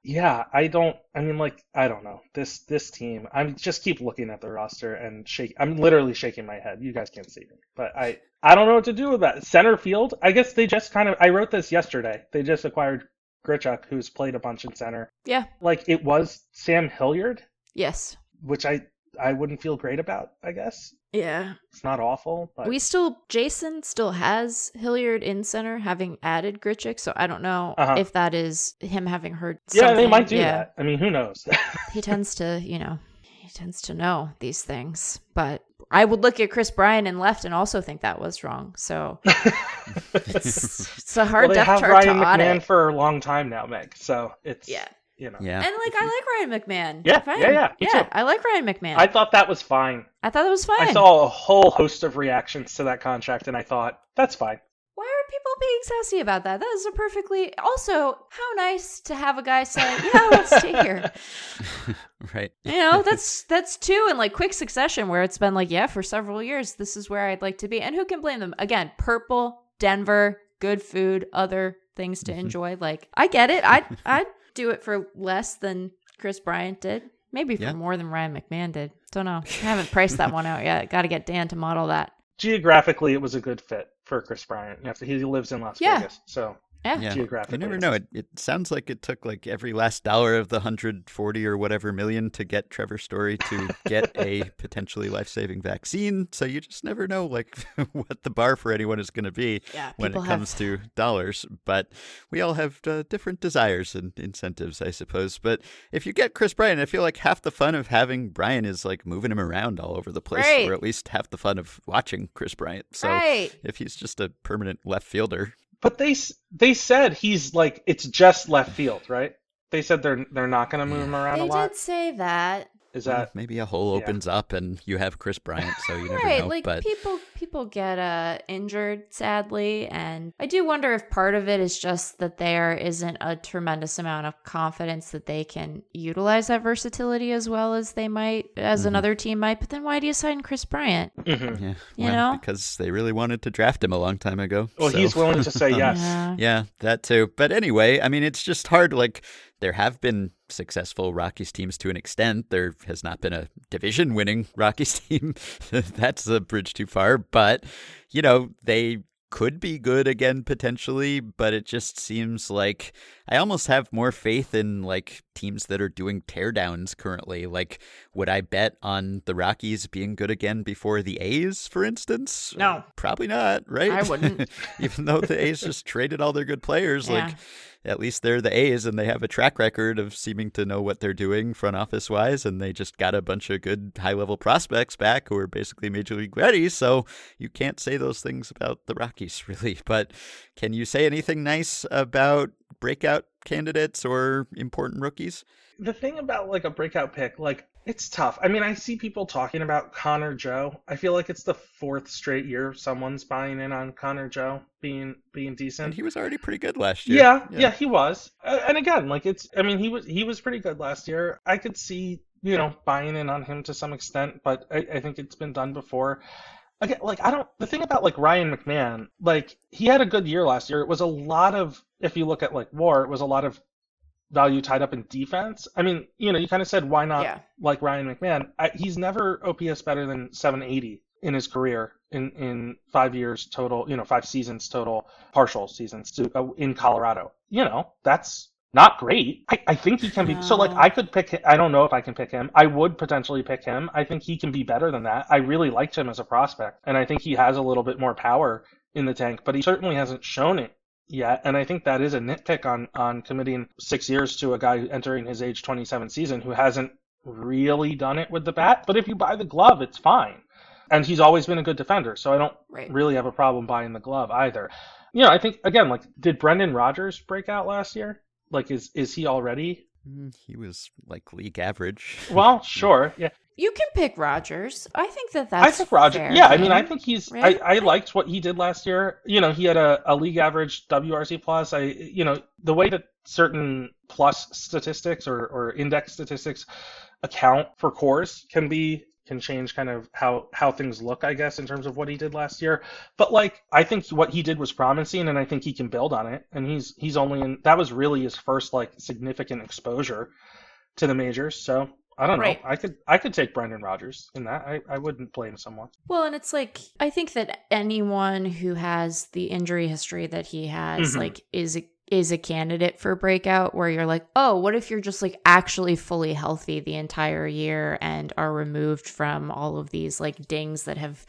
Yeah, I don't. I mean, like I don't know this this team. I'm just keep looking at the roster and shake. I'm literally shaking my head. You guys can't see me, but I I don't know what to do with that center field. I guess they just kind of. I wrote this yesterday. They just acquired Grichuk, who's played a bunch in center. Yeah. Like it was Sam Hilliard, Yes. which I I wouldn't feel great about. I guess Yeah. it's not awful, but We still Jason still has Hilliard in center, having added Grichuk. So I don't know Uh-huh. if that is him having heard. yeah, they might do Yeah. that. I mean, who knows? He tends to, you know, he tends to know these things. But I would look at Kris Bryant and left and also think that was wrong. So it's, it's a hard well, they depth have chart Ryan to McMahon audit. for a long time now, Meg. So it's Yeah. You know. Yeah. And like I like Ryan McMahon. Yeah, Fine. yeah, yeah, me yeah. too. I like Ryan McMahon. I I, thought that was fine. I thought that was fine. I saw a whole host of reactions to that contract, and I thought that's fine. Why are people being sassy about that? That is a perfectly. Also, how nice to have a guy say, "Yeah, let's stay here." right. You know, that's that's two in like quick succession where it's been like, yeah, for several years, this is where I'd like to be. And who can blame them? Again, purple, Denver, good food, other things to mm-hmm. enjoy. Like, I get it. I'd I'd do it for less than Kris Bryant did. Maybe for Yeah. more than Ryan McMahon did. Don't know. I haven't priced that one out yet. Got to get Dan to model that. Geographically, it was a good fit for Kris Bryant. You he lives in Las Yeah. Vegas, so Yeah. Yeah. geographically, You never know. It, it sounds like it took like every last dollar of the 140 or whatever million to get Trevor Story to get a potentially life saving vaccine. So you just never know like what the bar for anyone is going to be Yeah. when it people comes have to dollars. But we all have uh, different desires and incentives, I suppose. But if you get Kris Bryant, I feel like half the fun of having Bryant is like moving him around all over the place, Right. or at least half the fun of watching Kris Bryant. So right. if he's just a permanent left fielder, But they they said he's like it's just left field, right? They said they're they're not going to move him around They a lot. did say that. Is that maybe a hole yeah. opens up and you have Kris Bryant, so you never right know. like but people people get uh injured sadly and i do wonder if part of it is just that there isn't a tremendous amount of confidence that they can utilize that versatility as well as they might as Mhm. another team might but then why do you sign kris bryant Mhm. yeah, You well, know? because they really wanted to draft him a long time ago. Well, so- he's willing to say Um, yes. yeah Yeah, that too. But anyway, I mean, it's just hard. Like, there have been successful Rockies teams to an extent. There has not been a division winning Rockies team. That's a bridge too far. But, you know, they could be good again potentially, but it just seems like I almost have more faith in like teams that are doing teardowns currently. Like, would I bet on the Rockies being good again before the A's, for instance? No. Probably not, right? I wouldn't. Even though the A's just traded all their good players, Yeah. like at least they're the A's and they have a track record of seeming to know what they're doing front office wise, and they just got a bunch of good high level prospects back who are basically major league ready. So you can't say those things about the Rockies, really. But can you say anything nice about breakout candidates or important rookies? the thing about like a breakout pick, like it's tough. I mean, I see people talking about Connor Joe. I feel like it's the fourth straight year someone's buying in on Connor Joe being being And decent. he was already pretty good last year. Yeah, yeah, he was. And again, like it's I mean, he was he was pretty good last year. I could see, you know, buying in on him to some extent, but I, I think it's been done before. Again, like I don't the thing about like Ryan McMahon, like he had a good year last year. It was a lot of if you look at like war, it was a lot of value tied up in defense. I mean, you know, you kind of said why not Yeah. like Ryan McMahon. I, he's never OPS better than 780 in his career, in in five years total, you know, five seasons total, partial seasons to, uh, in Colorado. You know, that's not great. I, I think he can be. No. So like, I could pick. I don't know if I can pick him. I would potentially pick him. I think he can be better than that. I really liked him as a prospect, and I think he has a little bit more power in the tank, but he certainly hasn't shown it yet. And I think that is a nitpick on on committing six years to a guy entering his age 27 season who hasn't really done it with the bat. But if you buy the glove, it's fine. And he's always been a good defender, so I don't right. really have a problem buying the glove either. You know, I think again, like, did Brendan Rodgers break out last year? Like, is is he already? Mm, he was like league average. Well, sure, yeah. You can pick Rodgers. I think that that's. I think Rodgers. Yeah, I mean, I think he's. Right? I, I liked what he did last year. You know, he had a, a league average WRC plus. I, you know, the way that certain plus statistics or, or index statistics account for Coors can be can change kind of how how things look, I guess, in terms of what he did last year. But like, I think what he did was promising, and I think he can build on it. And he's he's only in that was really his first like significant exposure to the majors. So I don't right. know. I could I could take Brendan Rodgers in that. I, I wouldn't blame someone. Well, and it's like I think that anyone who has the injury history that he has, mm-hmm. like, is is a candidate for breakout where you're like, oh, what if you're just like actually fully healthy the entire year and are removed from all of these like dings that have,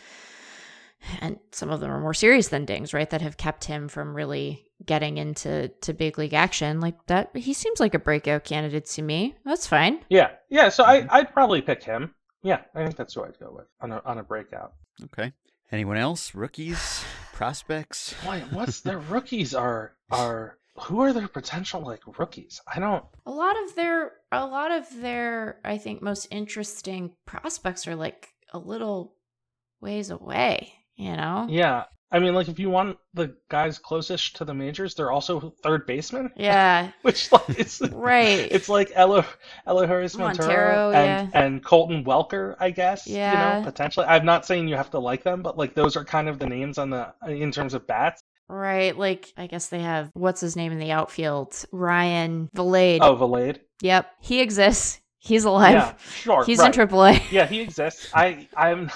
and some of them are more serious than dings, right? That have kept him from really getting into to big league action like that. He seems like a breakout candidate to me. That's fine. Yeah, yeah. So I I'd probably pick him. Yeah, I think that's who I'd go with on a on a breakout. Okay. Anyone else? Rookies, prospects? Boy, what's their rookies are are who are their potential like rookies? I don't. A lot of their, a lot of their, I think most interesting prospects are like a little ways away. You know? Yeah, I mean, like if you want the guys closest to the majors, they're also third baseman. Yeah, which like it's right. It's like Elo Elehuris Montero, and, yeah. and Colton Welker, I guess. Yeah, you know, potentially. I'm not saying you have to like them, but like those are kind of the names on the in terms of bats. Right. Like, I guess they have, what's his name in the outfield? Ryan Vilade. Oh, Vilade. Yep. He exists. He's alive. Yeah, sure. He's right. in AAA. Yeah, he exists. I, I'm.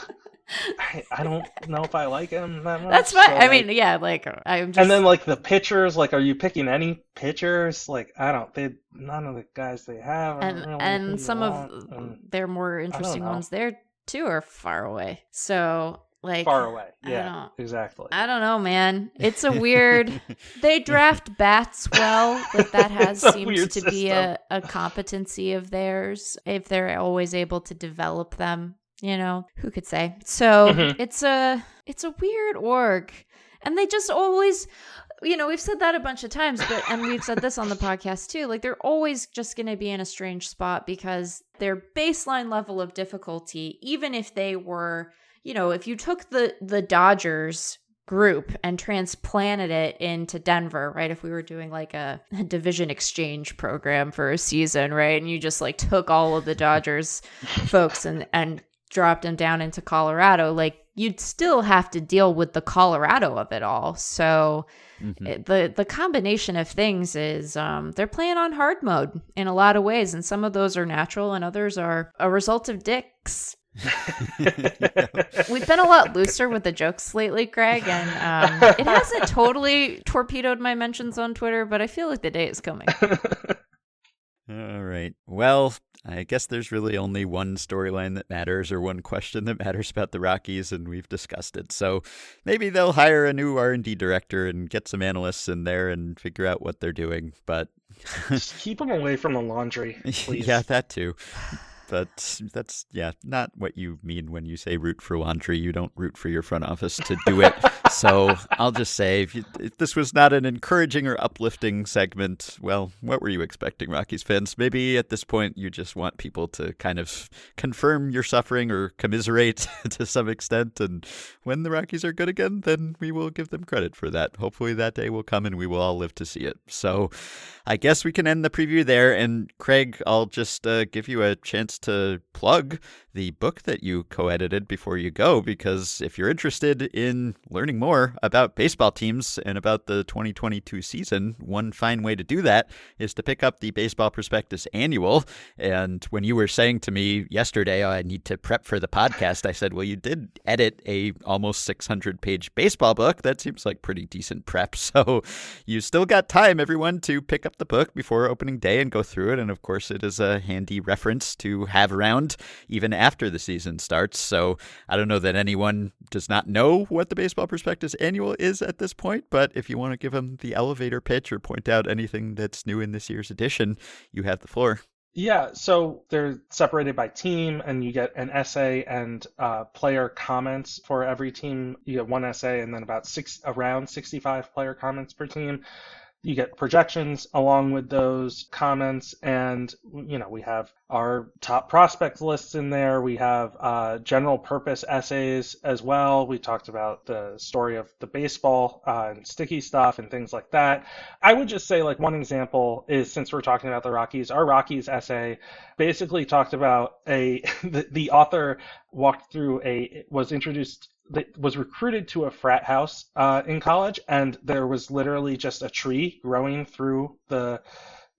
I, I don't know if I like him that much. That's fine. So, I mean, yeah, like I'm just. And then like the pitchers, like, are you picking any pitchers? Like, I don't. They none of the guys they have. And really and some of and, their more interesting ones there too are far away. So like far away. Yeah, I exactly. I don't know, man. It's a weird. they draft bats well. Like that has seemed to system. be a, a competency of theirs. If they're always able to develop them, you know, who could say? So mm-hmm. it's a it's a weird org, and they just always. You know, we've said that a bunch of times, but and we've said this on the podcast too. Like they're always just going to be in a strange spot because their baseline level of difficulty, even if they were you know, if you took the the Dodgers group and transplanted it into Denver, right? If we were doing like a, a, division exchange program for a season, right? And you just like took all of the Dodgers folks and and dropped them down into Colorado, like you'd still have to deal with the Colorado of it all. So mm-hmm. it, the the combination of things is um, they're playing on hard mode in a lot of ways, and some of those are natural, and others are a result of dicks We've been a lot looser with the jokes lately, Greg, and um, it hasn't totally torpedoed my mentions on Twitter, but I feel like the day is coming. All right. Well, I guess there's really only one storyline that matters or one question that matters about the Rockies, and we've discussed it. So maybe they'll hire a new R&D director and get some analysts in there and figure out what they're doing. But Just keep them away from the laundry, please. yeah, that too but that's yeah not what you mean when you say root for laundry. You don't root for your front office to do it. So i'll just say if, you, if, this was not an encouraging or uplifting segment well what were you expecting rockies fans? Maybe at this point you just want people to kind of confirm your suffering or commiserate to some extent. And when the rockies are good again then we will give them credit for that. Hopefully that day will come and we will all live to see it. So i guess we can end the preview there. And craig i'll just uh, give you a chance chance to plug the book that you co edited before you go, because if you're interested in learning more about baseball teams and about the 2022 season, one fine way to do that is to pick up the Baseball Prospectus Annual. And when you were saying to me yesterday, oh, I need to prep for the podcast, I said, well, you did edit a almost 600 page baseball book. That seems like pretty decent prep. So you still got time, everyone, to pick up the book before opening day and go through it. And of course, it is a handy reference to have around even the season starts. So I don't know that anyone does not know what the Baseball Prospectus Annual is at this point, but if you want to give them the elevator pitch or point out anything that's new in this year's edition, you have the floor. Yeah, so they're separated by team, and you get an essay and uh, player comments for every team. You get one essay, and then about six around 65 player comments per team you get projections along with those comments. And you know we have our top prospect lists in there. We have uh, general purpose essays as well. We talked about the story of the baseball uh, and sticky stuff and things like that. I would just say like one example is since we're talking about the rockies our rockies essay basically talked about a the, the author walked through a was introduced that was recruited to a frat house uh, in college, and there was literally just a tree growing through the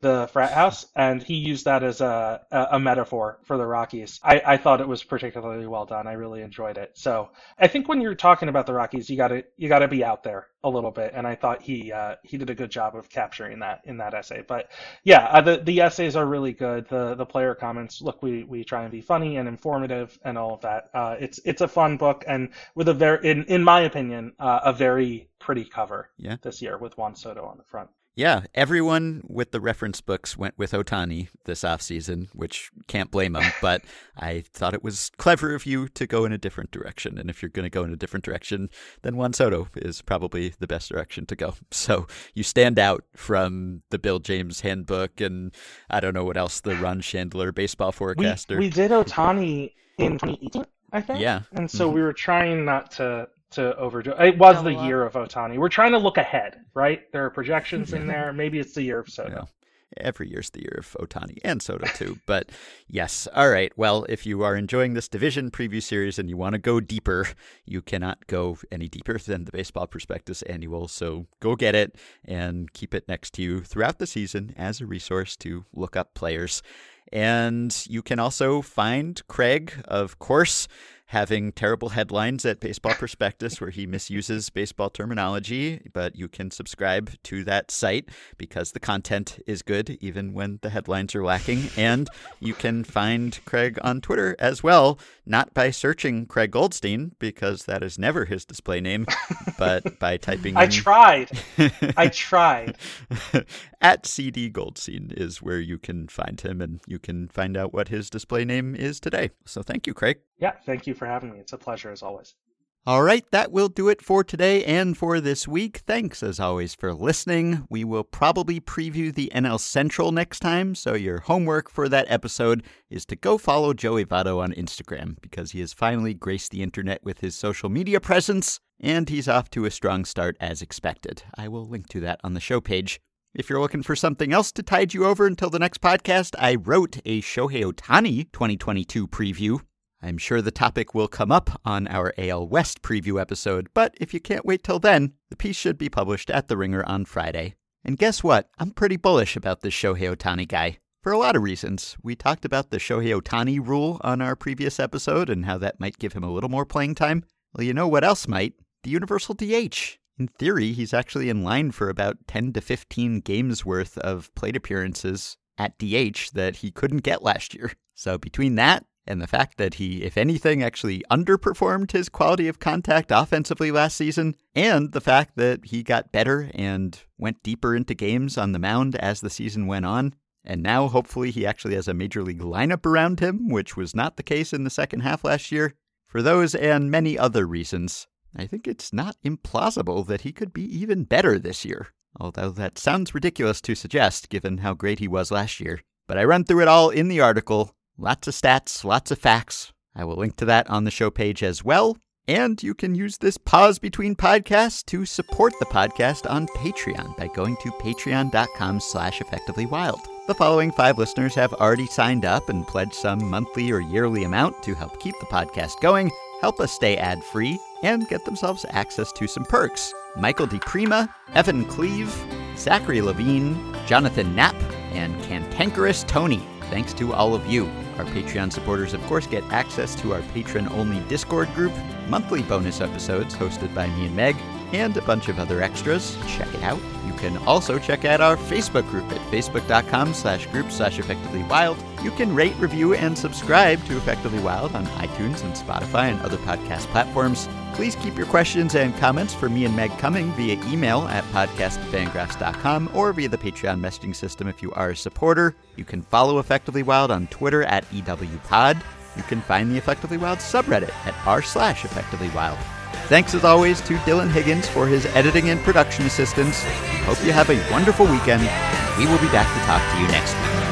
the frat house, and he used that as a, a metaphor for the Rockies. I, I thought it was particularly well done. I really enjoyed it. So I think when you're talking about the Rockies, you gotta you gotta be out there a little bit, and I thought he uh, he did a good job of capturing that in that essay. But yeah, uh, the the essays are really good. The the player comments look we we try and be funny and informative and all of that. Uh, it's it's a fun book and with a very in in my opinion uh, a very pretty cover yeah. this year with Juan Soto on the front. Yeah, everyone with the reference books went with Ohtani this offseason, which can't blame them. but I thought it was clever of you to go in a different direction. And if you're going to go in a different direction, then Juan Soto is probably the best direction to go. So you stand out from the Bill James handbook and I don't know what else, the Ron Shandler baseball forecaster. We, we did Ohtani in 2018, I think. Yeah. And so mm-hmm. we were trying not to to overdo. It was the year of Ohtani. We're trying to look ahead, right? There are projections in there. Maybe it's the year of Soto. Yeah. Every year's the year of Ohtani and Soto too. but yes, all right. Well, if you are enjoying this division preview series and you want to go deeper, you cannot go any deeper than the Baseball Prospectus Annual. So go get it and keep it next to you throughout the season as a resource to look up players. And you can also find Craig, of course having terrible headlines at Baseball Prospectus where he misuses baseball terminology, but you can subscribe to that site because the content is good even when the headlines are lacking. and you can find Craig on Twitter as well, not by searching Craig Goldstein because that is never his display name, but by typing I in... tried. I tried. at CD Goldstein is where you can find him and you can find out what his display name is today. So thank you, Craig. Yeah, thank you for having me. It's a pleasure as always. All right, that will do it for today and for this week. Thanks as always for listening. We will probably preview the NL Central next time, so your homework for that episode is to go follow Joey Votto on Instagram because he has finally graced the internet with his social media presence and he's off to a strong start as expected. I will link to that on the show page. If you're looking for something else to tide you over until the next podcast, I wrote a Shohei Ohtani 2022 preview I'm sure the topic will come up on our AL West preview episode, but if you can't wait till then, the piece should be published at The Ringer on Friday. And guess what? I'm pretty bullish about this Shohei Ohtani guy. For a lot of reasons. We talked about the Shohei Ohtani rule on our previous episode and how that might give him a little more playing time. Well, you know what else might? The universal DH. In theory, he's actually in line for about 10 to 15 games worth of plate appearances at DH that he couldn't get last year. So between that and the fact that he, if anything, actually underperformed his quality of contact offensively last season, and the fact that he got better and went deeper into games on the mound as the season went on. And now, hopefully, he actually has a major league lineup around him, which was not the case in the second half last year. For those and many other reasons, I think it's not implausible that he could be even better this year. Although that sounds ridiculous to suggest given how great he was last year. But I run through it all in the article, Lots of stats, lots of facts. I will link to that on the show page as well. And you can use this pause between podcasts to support the podcast on Patreon by going to patreon.com slash effectivelywild. The following five listeners have already signed up and pledged some monthly or yearly amount to help keep the podcast going, help us stay ad-free, and get themselves access to some perks. Michael DePrima, Evan Cleve, Zachary Levine, Jonathan Knapp, and Cantankerous Tony. Thanks to all of you. Our Patreon supporters, of course, get access to our patron only Discord group, monthly bonus episodes hosted by me and Meg, and a bunch of other extras. Check it out. You can also check out our Facebook group at facebook.com slash group slash effectively wild. You can rate, review, and subscribe to Effectively Wild on iTunes and Spotify and other podcast platforms. Please keep your questions and comments for me and Meg coming via email at podcast@fangraphs.com or via the Patreon messaging system if you are a supporter. You can follow Effectively Wild on Twitter at EWPod. You can find the Effectively Wild subreddit at r slash Effectively Wild. Thanks as always to Dylan Higgins for his editing and production assistance. Hope you have a wonderful weekend. We will be back to talk to you next week.